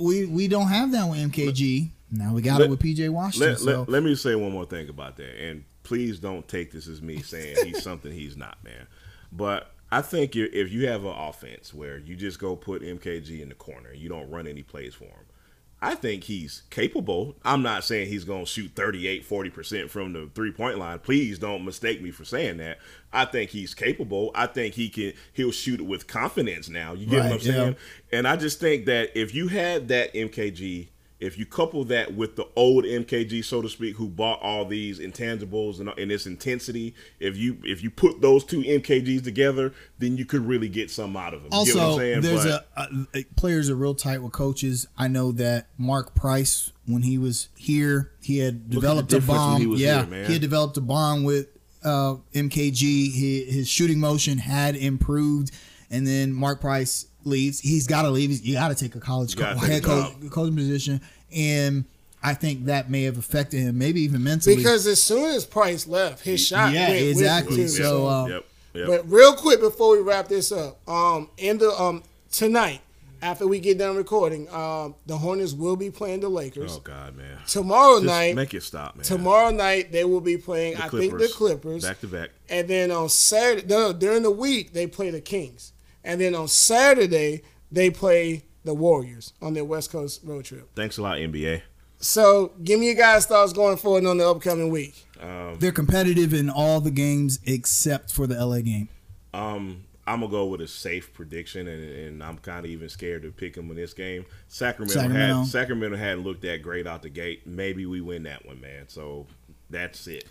We we don't have that with MKG. Now we got
Let-
it with PJ Washington.
Let,
so.
let, let me say one more thing about that, and please don't take this as me saying he's something he's not, man. But I think if you have an offense where you just go put MKG in the corner, you don't run any plays for him. I think he's capable. I'm not saying he's going to shoot 38, 40% from the three point line. Please don't mistake me for saying that. I think he's capable. I think he can, he'll shoot it with confidence now. You get
Right,
what I'm saying?
yeah.
And I just think that if you had that MKG, if you couple that with the old MKG, so to speak, who bought all these intangibles and, and this intensity, if you if you put those two MKGs together, then you could really get some out of them. You get what I'm
Also, there's
But-
a, a, players are real tight with coaches. I know that Mark Price, when he was here, he had
Look at the
developed a bond.
he
yeah,
here,
he had developed a bond with uh, MKG. His, his shooting motion had improved, and then Mark Price leaves. He's got to leave. He's- You got to take a college co- head coach,
job.
coaching position, and I think that may have affected him, maybe even mentally.
Because as soon as Price left, his shot
Yeah,
went
exactly.
too.
So, uh,
yep, yep.
But real quick before we wrap this up, um, in the um tonight after we get done recording, um, the Hornets will be playing the Lakers.
oh God, man.
Tomorrow
Just
night,
make it stop, man.
tomorrow night they will be playing. I think the Clippers,
back to back.
and then on Saturday, no, during the week they play the Kings, and then on Saturday they play the Warriors on their West Coast road trip.
Thanks a lot, NBA.
So, give me your guys' thoughts going forward on the upcoming week.
they're competitive in all the games except for the LA game.
Um, I'm gonna go with a safe prediction, and, and I'm kind of even scared to pick them in this game. Sacramento,
Sacramento.
had Sacramento hadn't looked that great out the gate. Maybe we win that one, man. So that's it.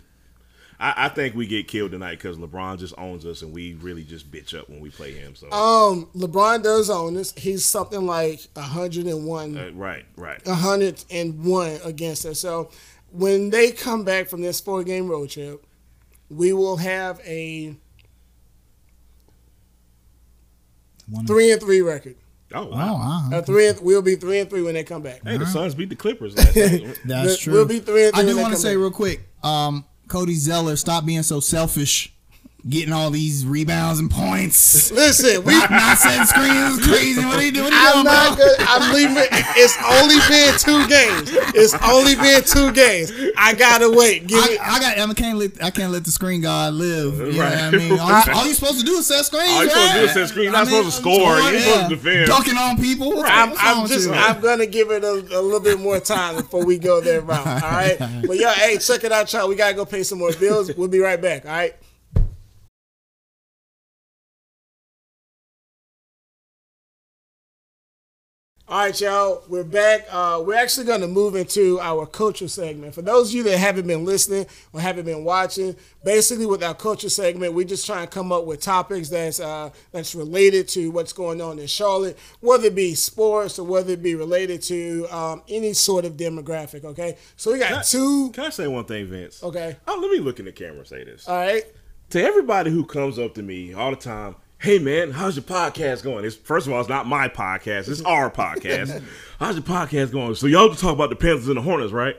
I, I think we get killed tonight because LeBron just owns us, and we really just bitch up when we play him. So
Um, LeBron does own us. He's something like 101
uh, right, right.
101 against us. So when they come back from this four game road trip, we will have a
One-
three and three record.
Oh
Oh,
wow.
wow.
A three and, we'll be three and three when they come back.
Hey, the Suns beat the Clippers last night.
That's true.
we'll be three and
I
three
do want to say
back.
real quick, um, Cody Zeller, stop being so selfish, getting all these rebounds and points.
Listen, we.
not, not setting screens, crazy. What are you doing? What are you
I'm not
bro?
good. I'm leaving. It's only been two games. It's only been two games. I gotta wait. Give me.
I, I got. I can't let. I can't let the screen god live. You know
Right.
what I mean? All, you, all you're supposed to do is set screens.
All you're supposed to do is set screens. You're
I
not supposed to score. You're supposed to defend.
Dunking on people. What's,
I'm,
what's
I'm just
you?
I'm gonna give it a, a little bit more time before we go there, route. All right. But yeah, hey, check it out, y'all. We gotta go pay some more bills. We'll be right back. All right. All right, y'all. We're back. Uh, we're actually going to move into our culture segment. For those of you that haven't been listening or haven't been watching, basically with our culture segment, we just try and come up with topics that's uh, that's related to what's going on in Charlotte, whether it be sports or whether it be related to um, any sort of demographic. Okay, so we got two.
Can I say one thing, Vince?
Okay,
Oh, let me look in the camera and say this.
all right.
to everybody who comes up to me all the time, hey man, how's your podcast going? It's first of all, it's not my podcast, it's our podcast. how's your podcast going? So y'all talk about the Panthers and the Hornets, right?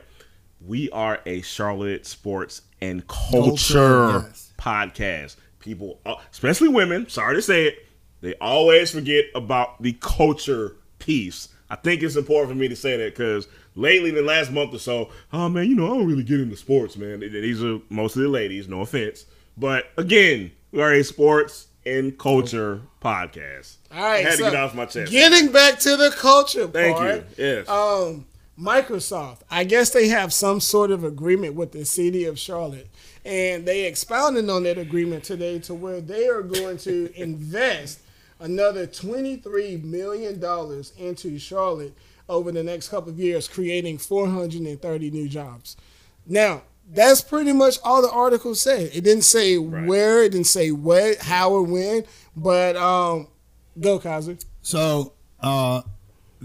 We are a Charlotte sports and culture,
Culture, yes.
podcast. People, uh, especially women, sorry to say it, they always forget about the culture piece. I think it's important for me to say that because lately, in the last month or so, oh man, you know, I don't really get into sports, man. These are mostly the ladies, no offense. But again, we are a sports and culture podcast.
All right,
I had to
so
get off my chest.
Getting back to the culture
Thank
part.
you. Yes.
um, Microsoft, I guess they have some sort of agreement with the city of Charlotte. And they expounded on that agreement today to where they are going to invest another $23 million into Charlotte over the next couple of years, creating 430 new jobs. Now, that's pretty much all the article said. It didn't say where, it didn't say what, how, or when, but um, go, Kaiser.
So, uh,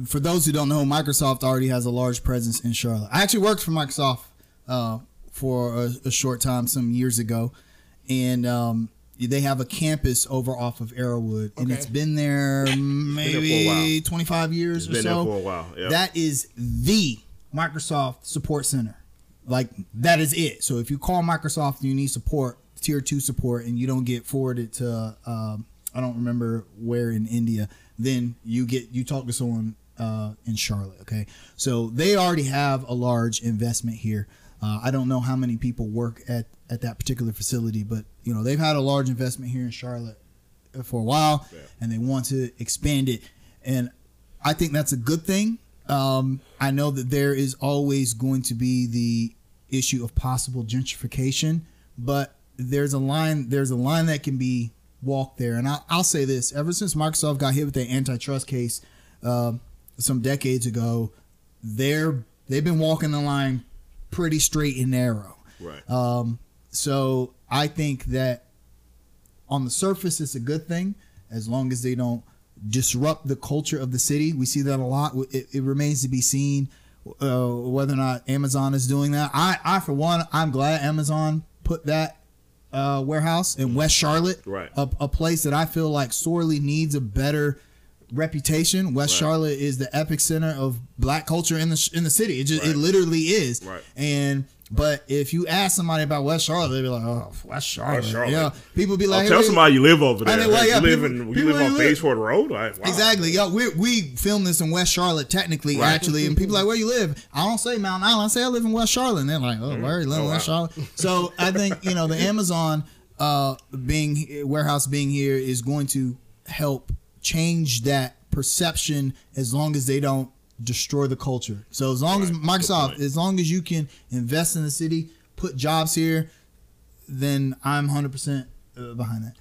for those who don't know, Microsoft already has a large presence in Charlotte. I actually worked for Microsoft uh, for a, a short time some years ago, and um, they have a campus over off of Arrowood, and it's been there maybe
for a while.
25 years
It's
or
been there
so.
for a while, yep.
That is the Microsoft Support Center. Like that is it. So if you call Microsoft and you need support, tier two support, and you don't get forwarded to um, I don't remember where in India, then you get you talk to someone uh, in Charlotte. Okay, so they already have a large investment here. Uh, I don't know how many people work at at that particular facility, but you know they've had a large investment here in Charlotte for a while, and they want to expand it. And I think that's a good thing. Um, I know that there is always going to be the issue of possible gentrification, but there's a line there's a line that can be walked there. And I'll, I'll say this: ever since Microsoft got hit with the antitrust case uh, some decades ago, they're they've been walking the line pretty straight and narrow.
Right.
Um, so I think that on the surface, it's a good thing as long as they don't disrupt the culture of the city. We see that a lot. It, it remains to be seen uh, whether or not Amazon is doing that. I, I for one, I'm glad Amazon put that uh, warehouse in West Charlotte,
Right.
A, a place that I feel like sorely needs a better reputation. West
Right.
Charlotte is the epic center of black culture in the in the city. It just it literally is.
Right.
And but if you ask somebody about West Charlotte, they'd be like, "Oh, West Charlotte."
West Charlotte.
Yeah, people be
I'll
like,
tell
"Hey,
somebody you live over there.
I mean, well, yeah,
you live
people-
in you live on
live-
Road. Like, wow.
Exactly, yo. We we filmed this in West Charlotte, technically,
Right.
actually, and people are like, "Where you live?" I don't say Mountain Island. I say I live in West Charlotte, and they're like, "Oh, where you live in
Oh,
West
wow.
Charlotte?" So I think you know the Amazon uh, being warehouse being here is going to help change that perception as long as they don't destroy the culture. So as long as
Right. Good
Microsoft, as long as you can invest in the city, put jobs here, then I'm 100 percent uh, behind that.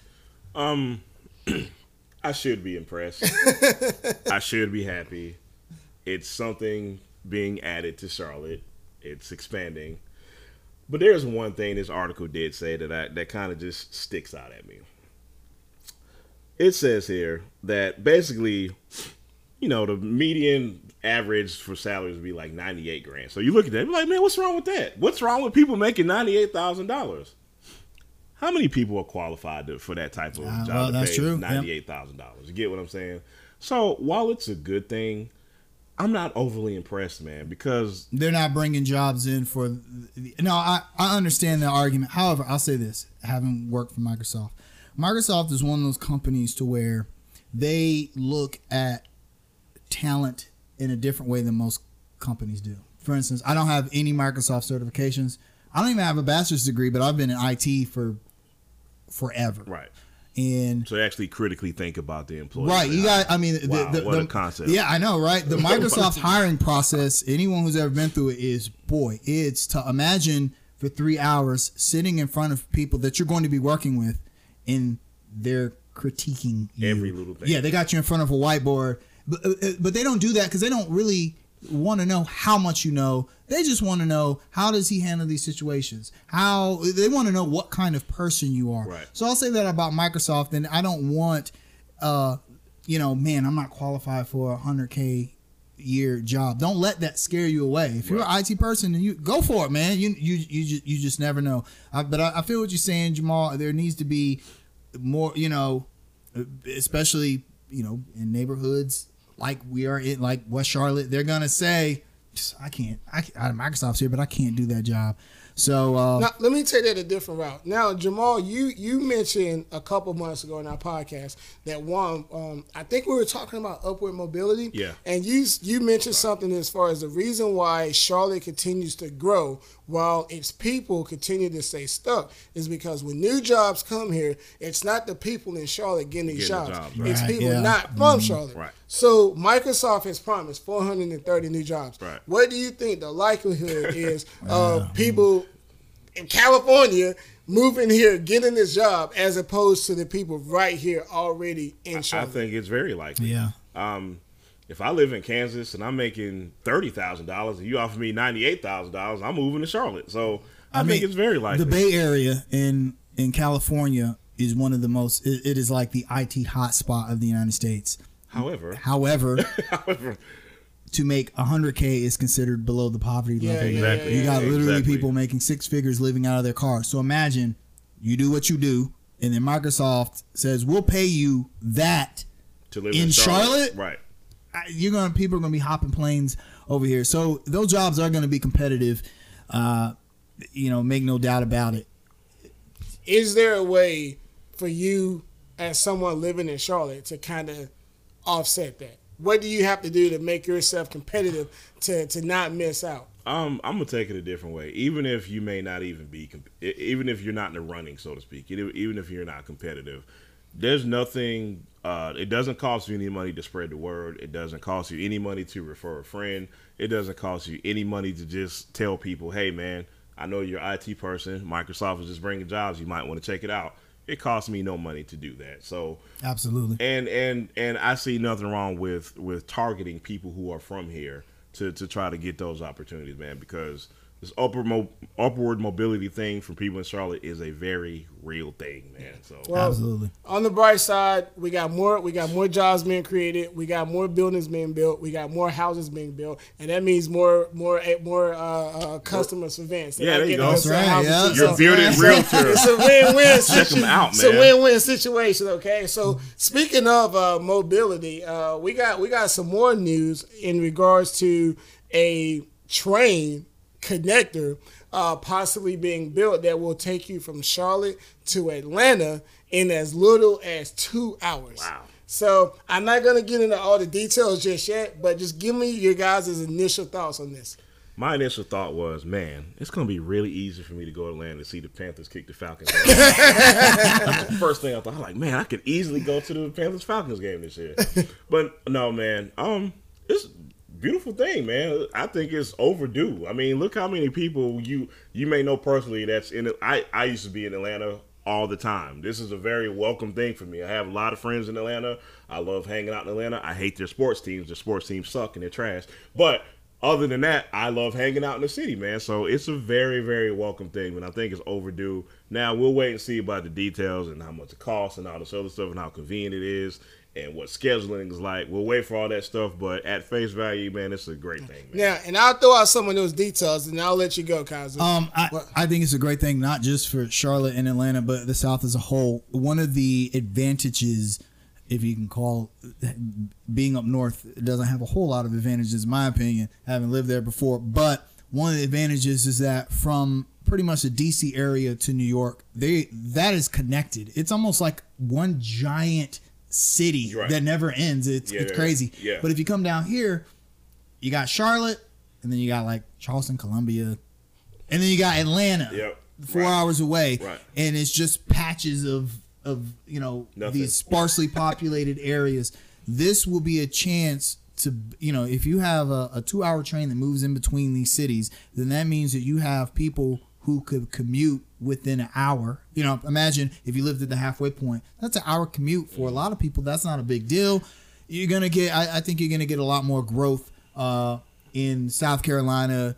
Um, I should be impressed. I should be happy. It's something being added to Charlotte. It's expanding. But there's one thing this article did say that I, that kind of just sticks out at me. It says here that basically, you know, the median average for salaries would be like 98 grand. So you look at that, and be like, man, what's wrong with that? What's wrong with people making $98,000? How many people are qualified to, for that type of
Uh,
job?
well, that's true.
Ninety-eight thousand dollars. You get what I'm saying? So while it's a good thing, I'm not overly impressed, man, because
they're not bringing jobs in for no I, I understand the argument however i'll say this having worked for microsoft microsoft is one of those companies to where they look at talent in a different way than most companies do for instance i don't have any microsoft certifications i don't even have a bachelor's degree but i've been in it for forever
right.
and
So actually critically think about the employee.
Right, you got. I mean, the,
Wow,
the,
what
the-
a concept.
Yeah, I know, right? The Microsoft hiring process. Anyone who's ever been through it is, boy, it's to imagine for three hours sitting in front of people that you're going to be working with, and they're critiquing you.
Every little thing.
Yeah, they got you in front of a whiteboard, but uh, but they don't do that because they don't really want to know how much you know. They just want to know how does he handle these situations. How they want to know what kind of person you are.
Right.
So I'll say that about Microsoft, and I don't want, uh, you know, man, I'm not qualified for a hundred k year job. Don't let that scare you away. If you're
Right.
an IT person, then you go for it, man. You you you just, you just never know. Uh, but I, I feel what you're saying, Jamal. There needs to be more, you know, especially you know in neighborhoods like we are in like West Charlotte. They're gonna say, I can't. I can't, Microsoft's here, but I can't do that job. So uh,
Now, let me take that a different route. Now, Jamal, you you mentioned a couple months ago in our podcast that one, um, I think we were talking about upward mobility.
Yeah.
And you you mentioned something as far as the reason why Charlotte continues to grow while its people continue to stay stuck is because when new jobs come here, it's not the people in Charlotte getting these
Getting
jobs.
jobs, right.
It's people
yeah.
not from Charlotte.
Right.
So Microsoft has promised 430 new jobs.
Right.
What do you think the likelihood is of people in California moving here, getting this job, as opposed to the people right here already in Charlotte?
I
Charlotte?
think it's very likely.
yeah.
Um, if I live in Kansas and I'm making thirty thousand dollars and you offer me ninety eight thousand dollars, I'm moving to Charlotte. So I, think
mean,
it's very likely.
The Bay Area in in California is one of the most. It, it is like the IT hotspot of the United States.
however,
However,
however,
to make 100k is considered below the poverty
Yeah,
level.
Exactly.
You got literally
exactly.
people making six figures living out of their car. So imagine you do what you do, and then Microsoft says we'll pay you that.
to live
in
in,
Charlotte?
right?
I- You're gonna people are gonna be hopping planes over here. So those jobs are gonna be competitive. Uh, you know, make no doubt about it.
Is there a way for you, as someone living in Charlotte, to kind of offset that? What do you have to do to make yourself competitive to, to not miss out?
Um, I'm gonna take it a different way. Even if you may not even be, comp- even if you're not in the running, so to speak, even if you're not competitive, there's nothing Uh, it doesn't cost you any money to spread the word. It doesn't cost you any money to refer a friend. It doesn't cost you any money to just tell people, "Hey, man, I know you're an IT person. Microsoft is just bringing jobs. You might want to check it out." It costs me no money to do that. So
Absolutely.
and and and I see nothing wrong with with targeting people who are from here to to try to get those opportunities, man. Because this upward mo- upward mobility thing for people in Charlotte is a very real thing, man. So
Well,
Absolutely.
On the bright side, we got more. We got more jobs being created. We got more buildings being built. We got more houses being built, and that means more, more, eh, more uh, uh, customers for events. They're
Yeah, there you
getting
go.
us
That's
to
right,
houses
yeah.
too.
your bearded realtor.
It's a win-win.
Check
them
out, man.
It's a win-win situation. Okay, so speaking of uh, mobility, uh, we got we got some more news in regards to a train connector uh, possibly being built that will take you from Charlotte to Atlanta in as little as two hours.
Wow.
So I'm not gonna get into all the details just yet, but just give me your guys' initial thoughts on this.
my initial thought was, man, it's gonna be really easy for me to go to Atlanta to see the Panthers kick the Falcons. That's the first thing I thought. I'm like, man, I could easily go to the Panthers Falcons game this year. But no, man, um, it's beautiful thing, man. I think it's overdue. I mean, look how many people you you may know personally that's in. I I used to be in Atlanta all the time. This is a very welcome thing for me. I have a lot of friends in Atlanta. I love hanging out in Atlanta. I hate their sports teams. Their sports teams suck and they're trash. But other than that, I love hanging out in the city, man. So it's a very, very welcome thing, and I think it's overdue. Now we'll wait and see about the details and how much it costs and all this other stuff and how convenient it is and what scheduling is like. We'll wait for all that stuff, but at face value, man, it's a great thing, man.
Now, and I'll throw out some of those details, and I'll let you go, Kaiser.
Um, I, I think it's a great thing, not just for Charlotte and Atlanta, but the South as a whole. One of the advantages, if you can call being up north, it doesn't have a whole lot of advantages, in my opinion, having lived there before. But one of the advantages is that from pretty much the DC area to New York, they that is connected. It's almost like one giant city
Right.
that never ends. It's
Yeah,
it's crazy.
yeah.
But if you come down here, you got Charlotte, and then you got like Charleston, Columbia, and then you got Atlanta,
Yep.
four
Right.
hours away,
Right.
and it's just patches of of you know
Nothing.
these sparsely populated areas. This will be a chance to you know if you have a, a two hour train that moves in between these cities, then that means that you have people who could commute within an hour. You know, imagine if you lived at the halfway point. That's an hour commute for a lot of people. That's not a big deal. You're gonna get. I, I think you're gonna get a lot more growth uh, in South Carolina.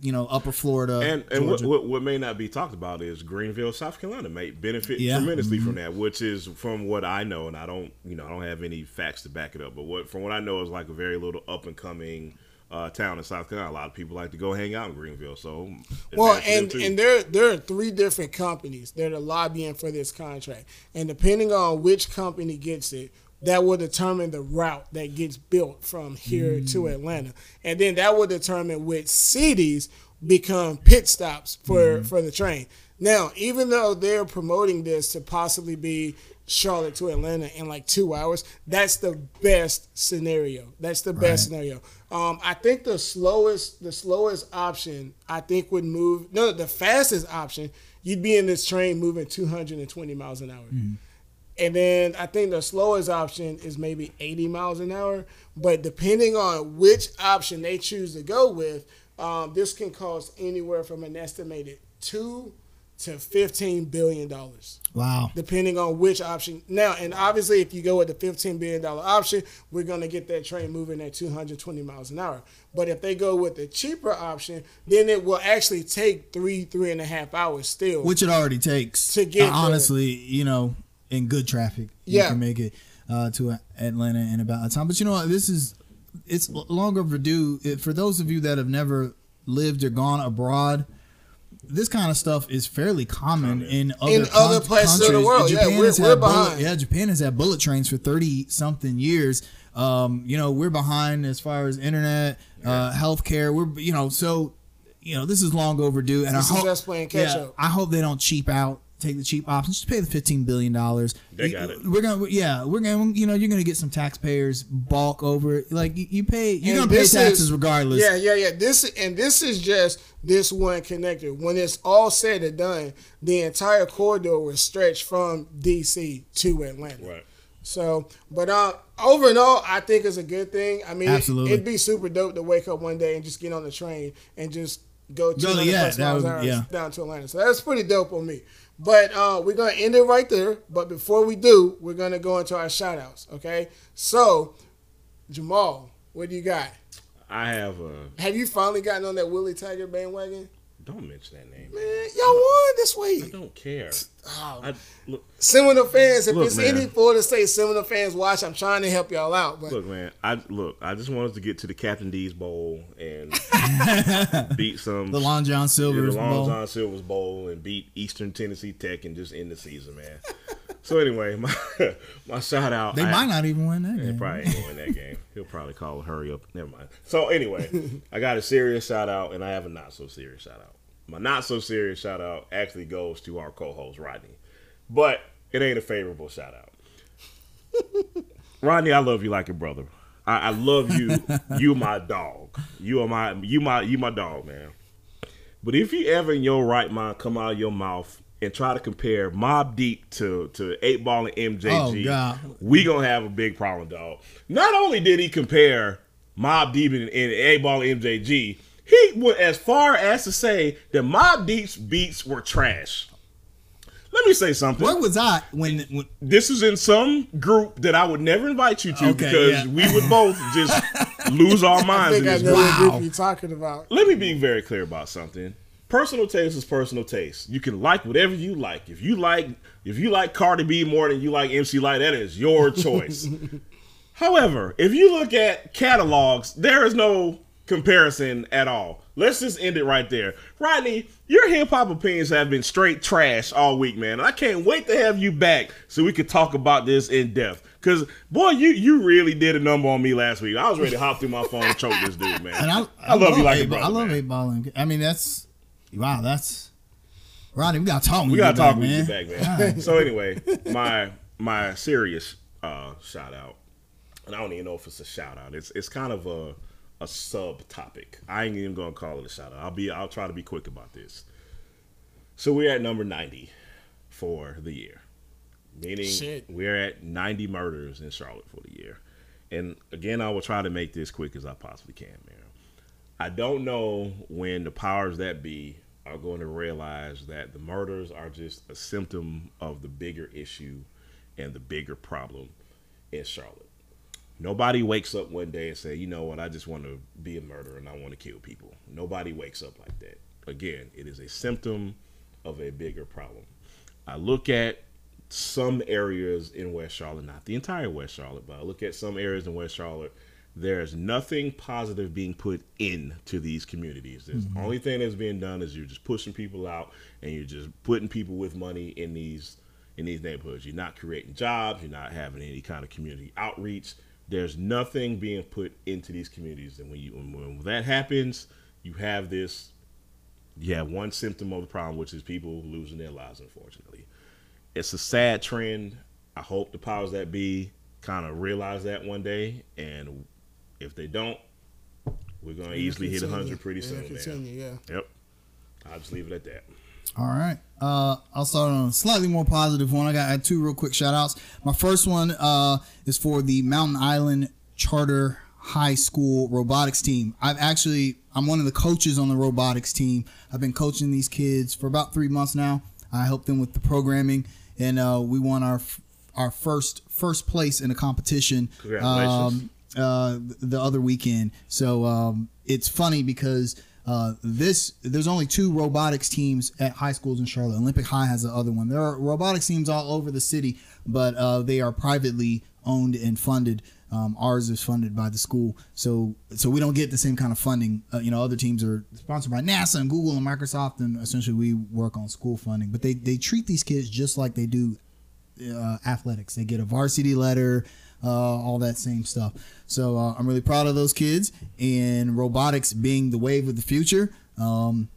You know, Upper Florida
And and what, what what may not be talked about is Greenville, South Carolina, may benefit
Yeah.
tremendously
Mm-hmm.
from that. Which is from what I know, and I don't you know I don't have any facts to back it up, but what from what I know is like a very little up and coming uh, town in South Carolina. A lot of people like to go hang out in Greenville, so
Well,
advantage to them
and and there there are three different companies that are lobbying for this contract, and depending on which company gets it, that will determine the route that gets built from here to Atlanta, and then that will determine which cities become pit stops for for the train. Now, even though they're promoting this to possibly be Charlotte to Atlanta in like two hours, that's the best scenario. That's the best scenario. Um, I think the slowest the slowest option I think would move no the fastest option you'd be in this train moving 220 miles an hour. And then I think the slowest option is maybe 80 miles an hour. But depending on which option they choose to go with, um, this can cost anywhere from an estimated two to 15 billion dollars
wow.
depending on which option. Now, and obviously, if you go with the fifteen billion dollar option, we're gonna get that train moving at two hundred twenty miles an hour. But if they go with the cheaper option, then it will actually take three three and a half hours still.
which it already takes
To get
Uh, honestly you know in good traffic you
Yeah.
can make it uh, to atlanta in about a time but you know what this is it's long overdue for those of you that have never lived or gone abroad this kind of stuff is fairly common in other,
In other places of the
countries.
world. Yeah,
Japan
we're-
has
we're
had bullet-
behind.
yeah, Japan has had bullet trains for thirty something years. Um, you know, we're behind as far as internet, uh, healthcare. We're you know, so you know, this is long overdue, and
This
I
is
hope
just playing catch up.
I hope they don't cheap out, take the cheap option. Just pay the fifteen billion dollars.
They got it.
We're gonna, yeah, we're gonna, you know, you're gonna get some taxpayers balk over. it. Like you, you pay, you're
And
gonna pay
this
taxes
is-
regardless.
Yeah, yeah, yeah. This and this is just this one connector. When it's all said and done, the entire corridor will stretch from DC to Atlanta.
right.
So, but uh, over and all, I think it's a good thing. I mean,
Absolutely.
it, would be super dope to wake up one day and just get on the train and just go to
Go- yeah, that would- yeah.
down to Atlanta. So that's pretty dope on me. But uh, we're gonna end it right there. But before we do, we're gonna go into our shout outs. Okay. So, Jamal, what do you got?
I have a.
Have you finally gotten on that Willie Taggart bandwagon?
Don't mention that name.
Man, y'all won this week.
I don't care.
Oh,
I look,
Seminole fans, if
Look,
it's
man.
any Florida State Seminole fans watch, I'm trying to help y'all out. But
look, man. I look. I just wanted to get to the Captain D's bowl and beat some
The Long John
yeah,
Silver's
the Long
Bowl.
John Silver's bowl and beat Eastern Tennessee Tech and just end the season, man. so anyway, my my shout out.
They
I-
might not even win that game.
They
game.
probably ain't gonna win that game. He'll probably call hurry up. Never mind. So anyway, I got a serious shout out and I have a not so serious shout out. My not so serious shout out actually goes to our co-host Rodney, but it ain't a favorable shout out. Rodney, I love you like a brother. I, I love you. you my dog. You are my you my you my dog, man. But if you ever in your right mind come out of your mouth and try to compare Mobb Deep to to Eight Ball and MJG,
Oh,
we gonna have a big problem, dog. Not only did he compare Mobb Deep and, and Eight Ball and MJG, he went as far as to say that Mobb Deep's beats were trash. Let me say something.
Where was I when, when
This is in some group that I would never invite you to
Okay,
because
yeah.
we would both just lose our
I
minds in
think I know
group.
Wow.
group you're talking about.
Let me be very clear about something. Personal taste is personal taste. You can like whatever you like. If you like if you like Cardi B more than you like MC Lyte, that is your choice. However, if you look at catalogs, there is no comparison at all. Let's just end it right there. Rodney, your hip hop opinions have been straight trash all week, man. I can't wait to have you back so we could talk about this in depth. Cause boy, you you really did a number on me last week. I was ready to hop through my phone and choke this dude, man.
and I,
I love you like a
eight,
brother,
I love
man.
eight ball. and- I mean, that's wow. That's Rodney. We gotta talk.
We gotta talk when you back, man. so anyway, my my serious uh, shout out, and I don't even know if it's a shout out. It's it's kind of a a sub topic. I ain't even gonna call it a shout out. I'll be I'll try to be quick about this. So we're at number ninety for the year, meaning
Shit.
we're at ninety murders in Charlotte for the year. And again, I will try to make this quick as I possibly can, man. I don't know when the powers that be are going to realize that the murders are just a symptom of the bigger issue and the bigger problem in Charlotte. Nobody wakes up one day and say, you know what, I just want to be a murderer and I want to kill people. Nobody wakes up like that. Again, it is a symptom of a bigger problem. I look at some areas in West Charlotte, not the entire West Charlotte, but I look at some areas in West Charlotte. There's nothing positive being put into these communities. There's the only thing that's being done is you're just pushing people out and you're just putting people with money in these in these neighborhoods. You're not creating jobs. You're not having any kind of community outreach. There's nothing being put into these communities, and when you when, that happens, you have this. You have one symptom of the problem, which is people losing their lives. Unfortunately, it's a sad trend. I hope the powers that be kind of realize that one day, and if they don't, we're gonna easily hit
Continue.
hundred pretty soon.
Continue, yeah.
Yep. I'll just leave it at that.
All right. Uh, I'll start on a slightly more positive one. I got I had two real quick shout outs. My first one uh, is for the Mountain Island Charter High School robotics team. I've actually, I'm one of the coaches on the robotics team. I've been coaching these kids for about three months now. I help them with the programming, and uh, we won our our first first place in a competition. Um, uh, the other weekend. So um, it's funny because uh, this there's only two robotics teams at high schools in Charlotte. Olympic High has the other one. There are robotics teams all over the city, but uh, they are privately owned and funded. Um, ours is funded by the school, so so we don't get the same kind of funding. Uh, you know, other teams are sponsored by NASA and Google and Microsoft, and essentially we work on school funding. But they they treat these kids just like they do uh, athletics. They get a varsity letter, uh, all that same stuff. So uh, I'm really proud of those kids and robotics being the wave of the future. Um,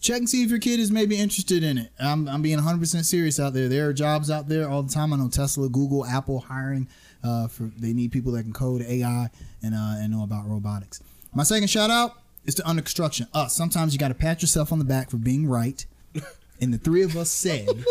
check and see if your kid is maybe interested in it. I'm, I'm being 100% serious out there. There are jobs out there all the time. I know Tesla, Google, Apple hiring uh, for they need people that can code AI and uh, and know about robotics. My second shout out is to Under Construction. Us. Sometimes you got to pat yourself on the back for being right. And the three of us said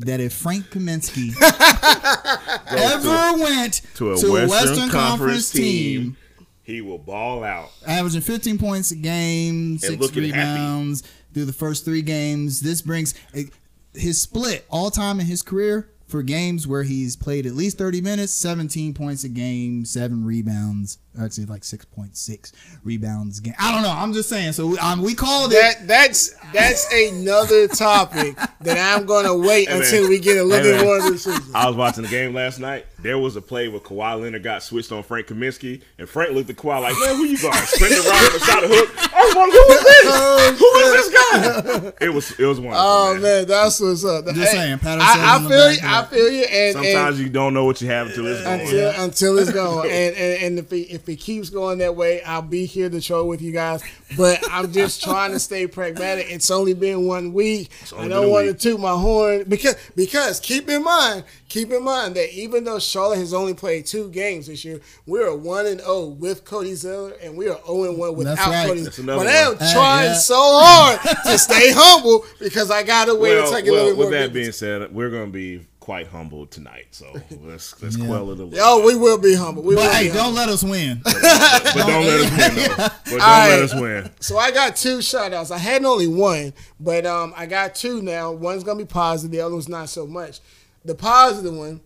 that if Frank Kaminsky ever went
to a
to
Western,
Western
Conference,
Conference
team,
team,
he will ball out.
averaging 15 points a game, six
looking happy.
rebounds through the first three games. This brings his split all time in his career for games where he's played at least 30 minutes, 17 points a game, seven rebounds, actually like 6.6 rebounds a game. I don't know. I'm just saying. So we, um, we called it.
That that's that's another topic that I'm gonna wait
Hey, man.
until we get a little
Hey,
bit
man.
more of the season.
I was watching the game last night. There was a play where Kawhi Leonard got switched on Frank Kaminsky, and Frank looked at Kawhi like, "Man, who you going? Spin it around and shot a hook." I was wondering, who is this? who is this guy? It was it was wonderful.
Oh
man.
man, that's what's up.
Just
Hey,
saying, pat
I,
ourselves
I feel you.
for
I feel you. And,
Sometimes
and
you don't know what you have until it's gone.
until until it's gone, and, and and if it if it keeps going that way, I'll be here to troll with you guys. But I'm just trying to stay pragmatic. It's only been one week. I don't
been a
want to
week.
toot my horn because because keep in mind keep in mind that even though Charlotte has only played two games this year, we're one and zero with Cody Zeller, and we are zero and one without
right.
Cody.
That's another
But I'm
one.
Hey,
trying
yeah.
so hard to stay humble because I gotta wait
well,
to take a
well,
little
with
more.
that
business.
being said, we're going to be quite humble tonight. So let's let's
Yeah.
quell it a little.
Oh, we will be humble. We will
But
be
hey,
humble.
don't let us win.
but don't let us win, though. But don't
All
let us win.
So I got two shout outs. I had only one, but um, I got two now. One's gonna be positive, the other one's not so much. The positive one,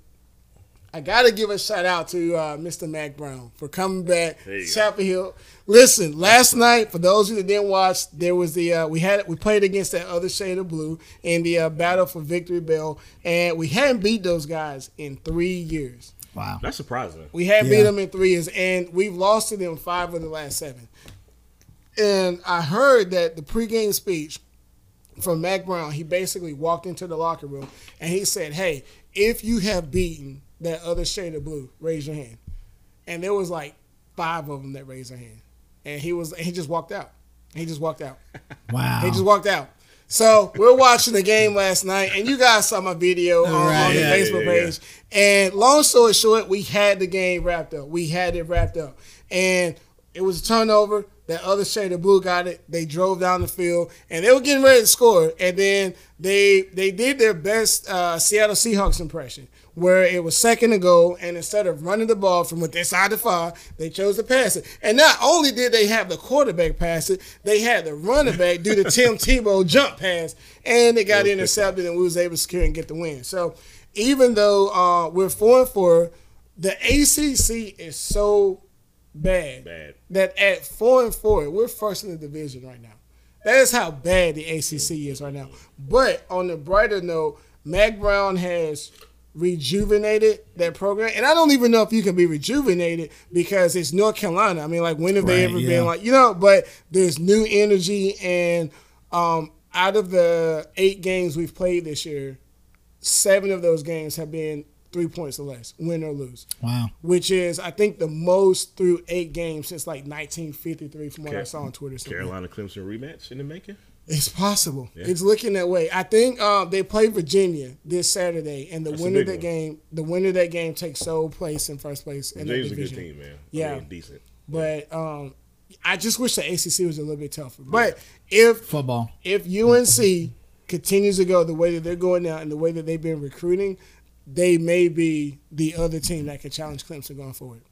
I gotta give a shout out to uh, Mr. Mack Brown for coming back.
There go.
Chapel Hill. Listen, last night for those of you that didn't watch, there was the uh, we had we played against that other shade of blue in the uh, battle for Victory Bell, and we hadn't beat those guys in three years.
Wow.
That's surprising.
We had
Yeah.
beat them in three years, and we've lost to them five of the last seven. And I heard that the pregame speech from Mack Brown, he basically walked into the locker room and he said, "Hey, if you have beaten that other shade of blue, raise your hand." And there was like five of them that raised their hand, and he was he just walked out. He just walked out.
Wow.
He just walked out. So we're watching the game last night, and you guys saw my video on,
Right,
on the
yeah,
Facebook
yeah, yeah.
page. And long story short, we had the game wrapped up. We had it wrapped up, and it was a turnover. That other shade of blue got it. They drove down the field, and they were getting ready to score. And then they they did their best uh, Seattle Seahawks impression, where it was second to go, and instead of running the ball from within side to five, they chose to pass it. And not only did they have the quarterback pass it, they had the running back do the Tim Tebow jump pass, and it got intercepted, and we was able to secure and get the win. So even though uh, we're four and four, the ACC is so bad,
Bad.
that at four and four, we're first in the division right now. That is how bad the ACC is right now. But on the brighter note, Mack Brown has rejuvenated that program, and I don't even know if you can be rejuvenated because it's North Carolina. I mean, like when have they
Right,
ever
yeah.
been like you know? But there's new energy, and um, out of the eight games we've played this year, seven of those games have been three points or less, win or lose
Wow.
which is I think the most through eight games since like 1953 from what I saw on Twitter. So
Carolina Clemson rematch in the making.
It's possible.
Yeah.
It's looking that way. I think um, they play Virginia this Saturday, and the
That's
winner of that
one.
game, the winner of that game takes sole place in first place in that
Virginia's a good
division.
team, man.
Yeah.
I mean, decent.
But um, I just wish the ACC was a little bit tougher. But if
Football.
if UNC continues to go the way that they're going now and the way that they've been recruiting, they may be the other team that can challenge Clemson going forward.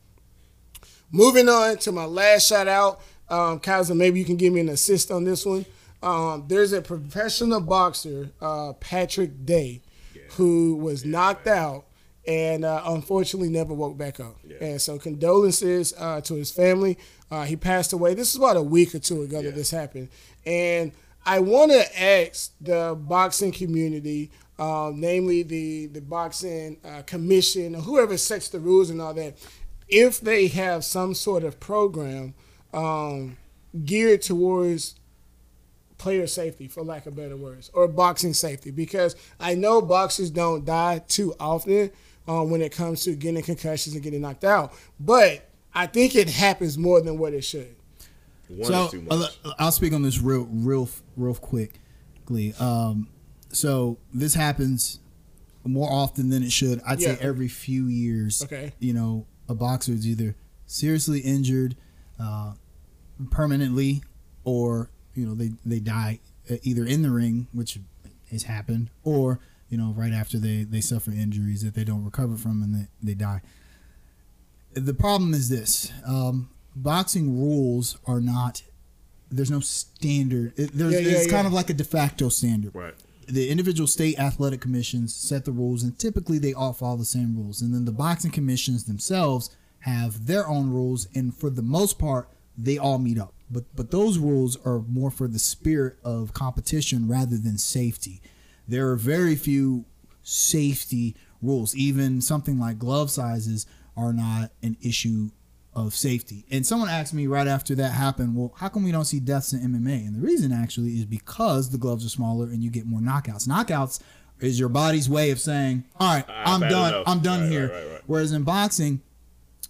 Moving on to my last shout out, um, Kaiser, maybe you can give me an assist on this one. Um, there's a professional boxer, uh, Patrick Day, who was knocked out and uh, unfortunately never woke back up. And so condolences uh, to his family. Uh, he passed away. This is about a week or two ago
Yeah.
that this happened. And I want to ask the boxing community, um, namely the the boxing uh, commission or whoever sets the rules and all that, if they have some sort of program um, geared towards player safety, for lack of better words, or boxing safety, because I know boxers don't die too often um, when it comes to getting concussions and getting knocked out, but I think it happens more than what it should.
One
so
is too much.
uh, I'll speak on this real, real, real quickly. Um, so this happens more often than it should. I'd say every few years.
Okay.
You know, a boxer is either seriously injured, uh, permanently, or you know they they die uh, either in the ring, which has happened, or you know, right after they they suffer injuries that they don't recover from and they, they die. The problem is this: um, boxing rules are not. There's no standard. It, there's,
Yeah, yeah,
it's kind of like a de facto standard
Right.
The individual state athletic commissions set the rules and typically they all follow the same rules. And then the boxing commissions themselves have their own rules and for the most part they all meet up. But but those rules are more for the spirit of competition rather than safety. There are very few safety rules. Even something like glove sizes are not an issue of safety. And someone asked me right after that happened, well, how come we don't see deaths in MMA? And the reason actually is because the gloves are smaller and you get more knockouts. Knockouts is your body's way of saying, all right,
I've
I'm done.
enough."
I'm done
Right,
here.
right, right.
Whereas in boxing,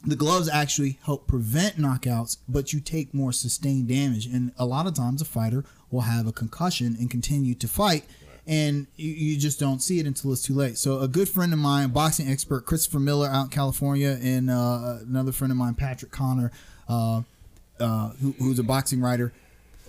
the gloves actually help prevent knockouts, but you take more sustained damage. And a lot of times, a fighter will have a concussion and continue to fight, and you, you just don't see it until it's too late. So, a good friend of mine, boxing expert Christopher Miller out in California, and uh, another friend of mine, Patrick Connor, uh, uh, who, who's a boxing writer,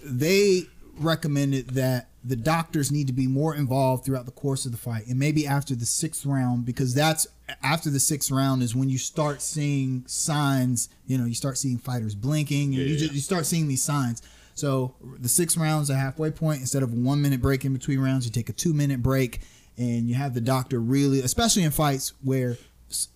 they recommended that the doctors need to be more involved throughout the course of the fight and maybe after the sixth round because that's after the sixth round is when you start seeing signs you know you start seeing fighters blinking and you,
Yeah.
just, you start seeing these signs so the six rounds a halfway point instead of one minute break in between rounds you take a two minute break and you have the doctor really especially in fights where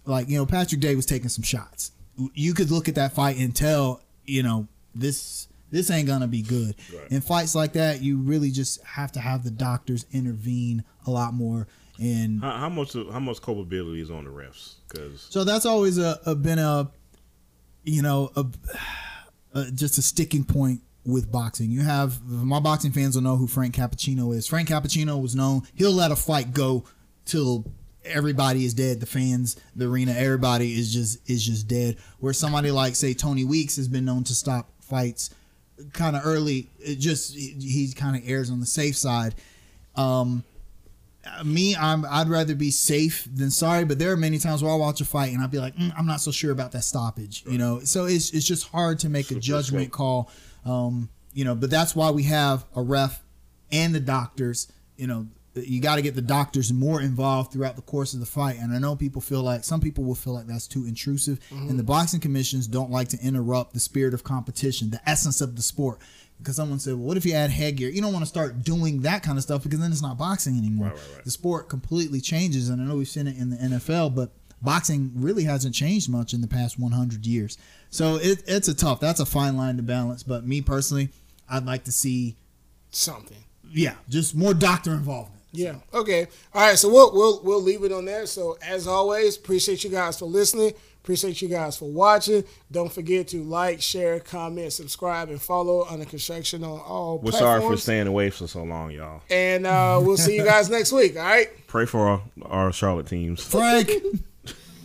like you know patrick day was taking some shots you could look at that fight and tell you know this this ain't gonna be good
Right.
in fights like that you really just have to have the doctors intervene a lot more and
How, how much how much culpability is on the refs? Because
so that's always a, a been a you know a, a just a sticking point with boxing you have my boxing fans will know who frank cappuccino is frank cappuccino was known he'll let a fight go till everybody is dead the fans the arena everybody is just is just dead where somebody like say tony weeks has been known to stop fights kind of early it just he, kind of errs on the safe side um me, I'm I'd rather be safe than sorry. But there are many times where I'll watch a fight and I'd be like, mm, I'm not so sure about that stoppage. You know, so it's it's just hard to make a judgment call. Um, you know, but that's why we have a ref and the doctors. You know, you got to get the doctors more involved throughout the course of the fight. And I know people feel like some people will feel like that's too intrusive, and the boxing commissions don't like to interrupt the spirit of competition, the essence of the sport. Because someone said, well, "What if you add headgear?" You don't want to start doing that kind of stuff because then it's not boxing anymore.
Right, right, right.
The sport completely changes, and I know we've seen it in the NFL, but boxing really hasn't changed much in the past 100 years. So it, it's a tough. That's a fine line to balance. But me personally, I'd like to see,
Something.
yeah, just more doctor involvement.
Yeah. Okay. All right. So we'll we'll we'll leave it on there. So as always, appreciate you guys for listening. Appreciate you guys for watching. Don't forget to like, share, comment, subscribe, and follow Under Construction on all
we're sorry for staying away for so long, y'all.
And uh, we'll see you guys next week. All right.
Pray for our, our Charlotte teams.
Frank.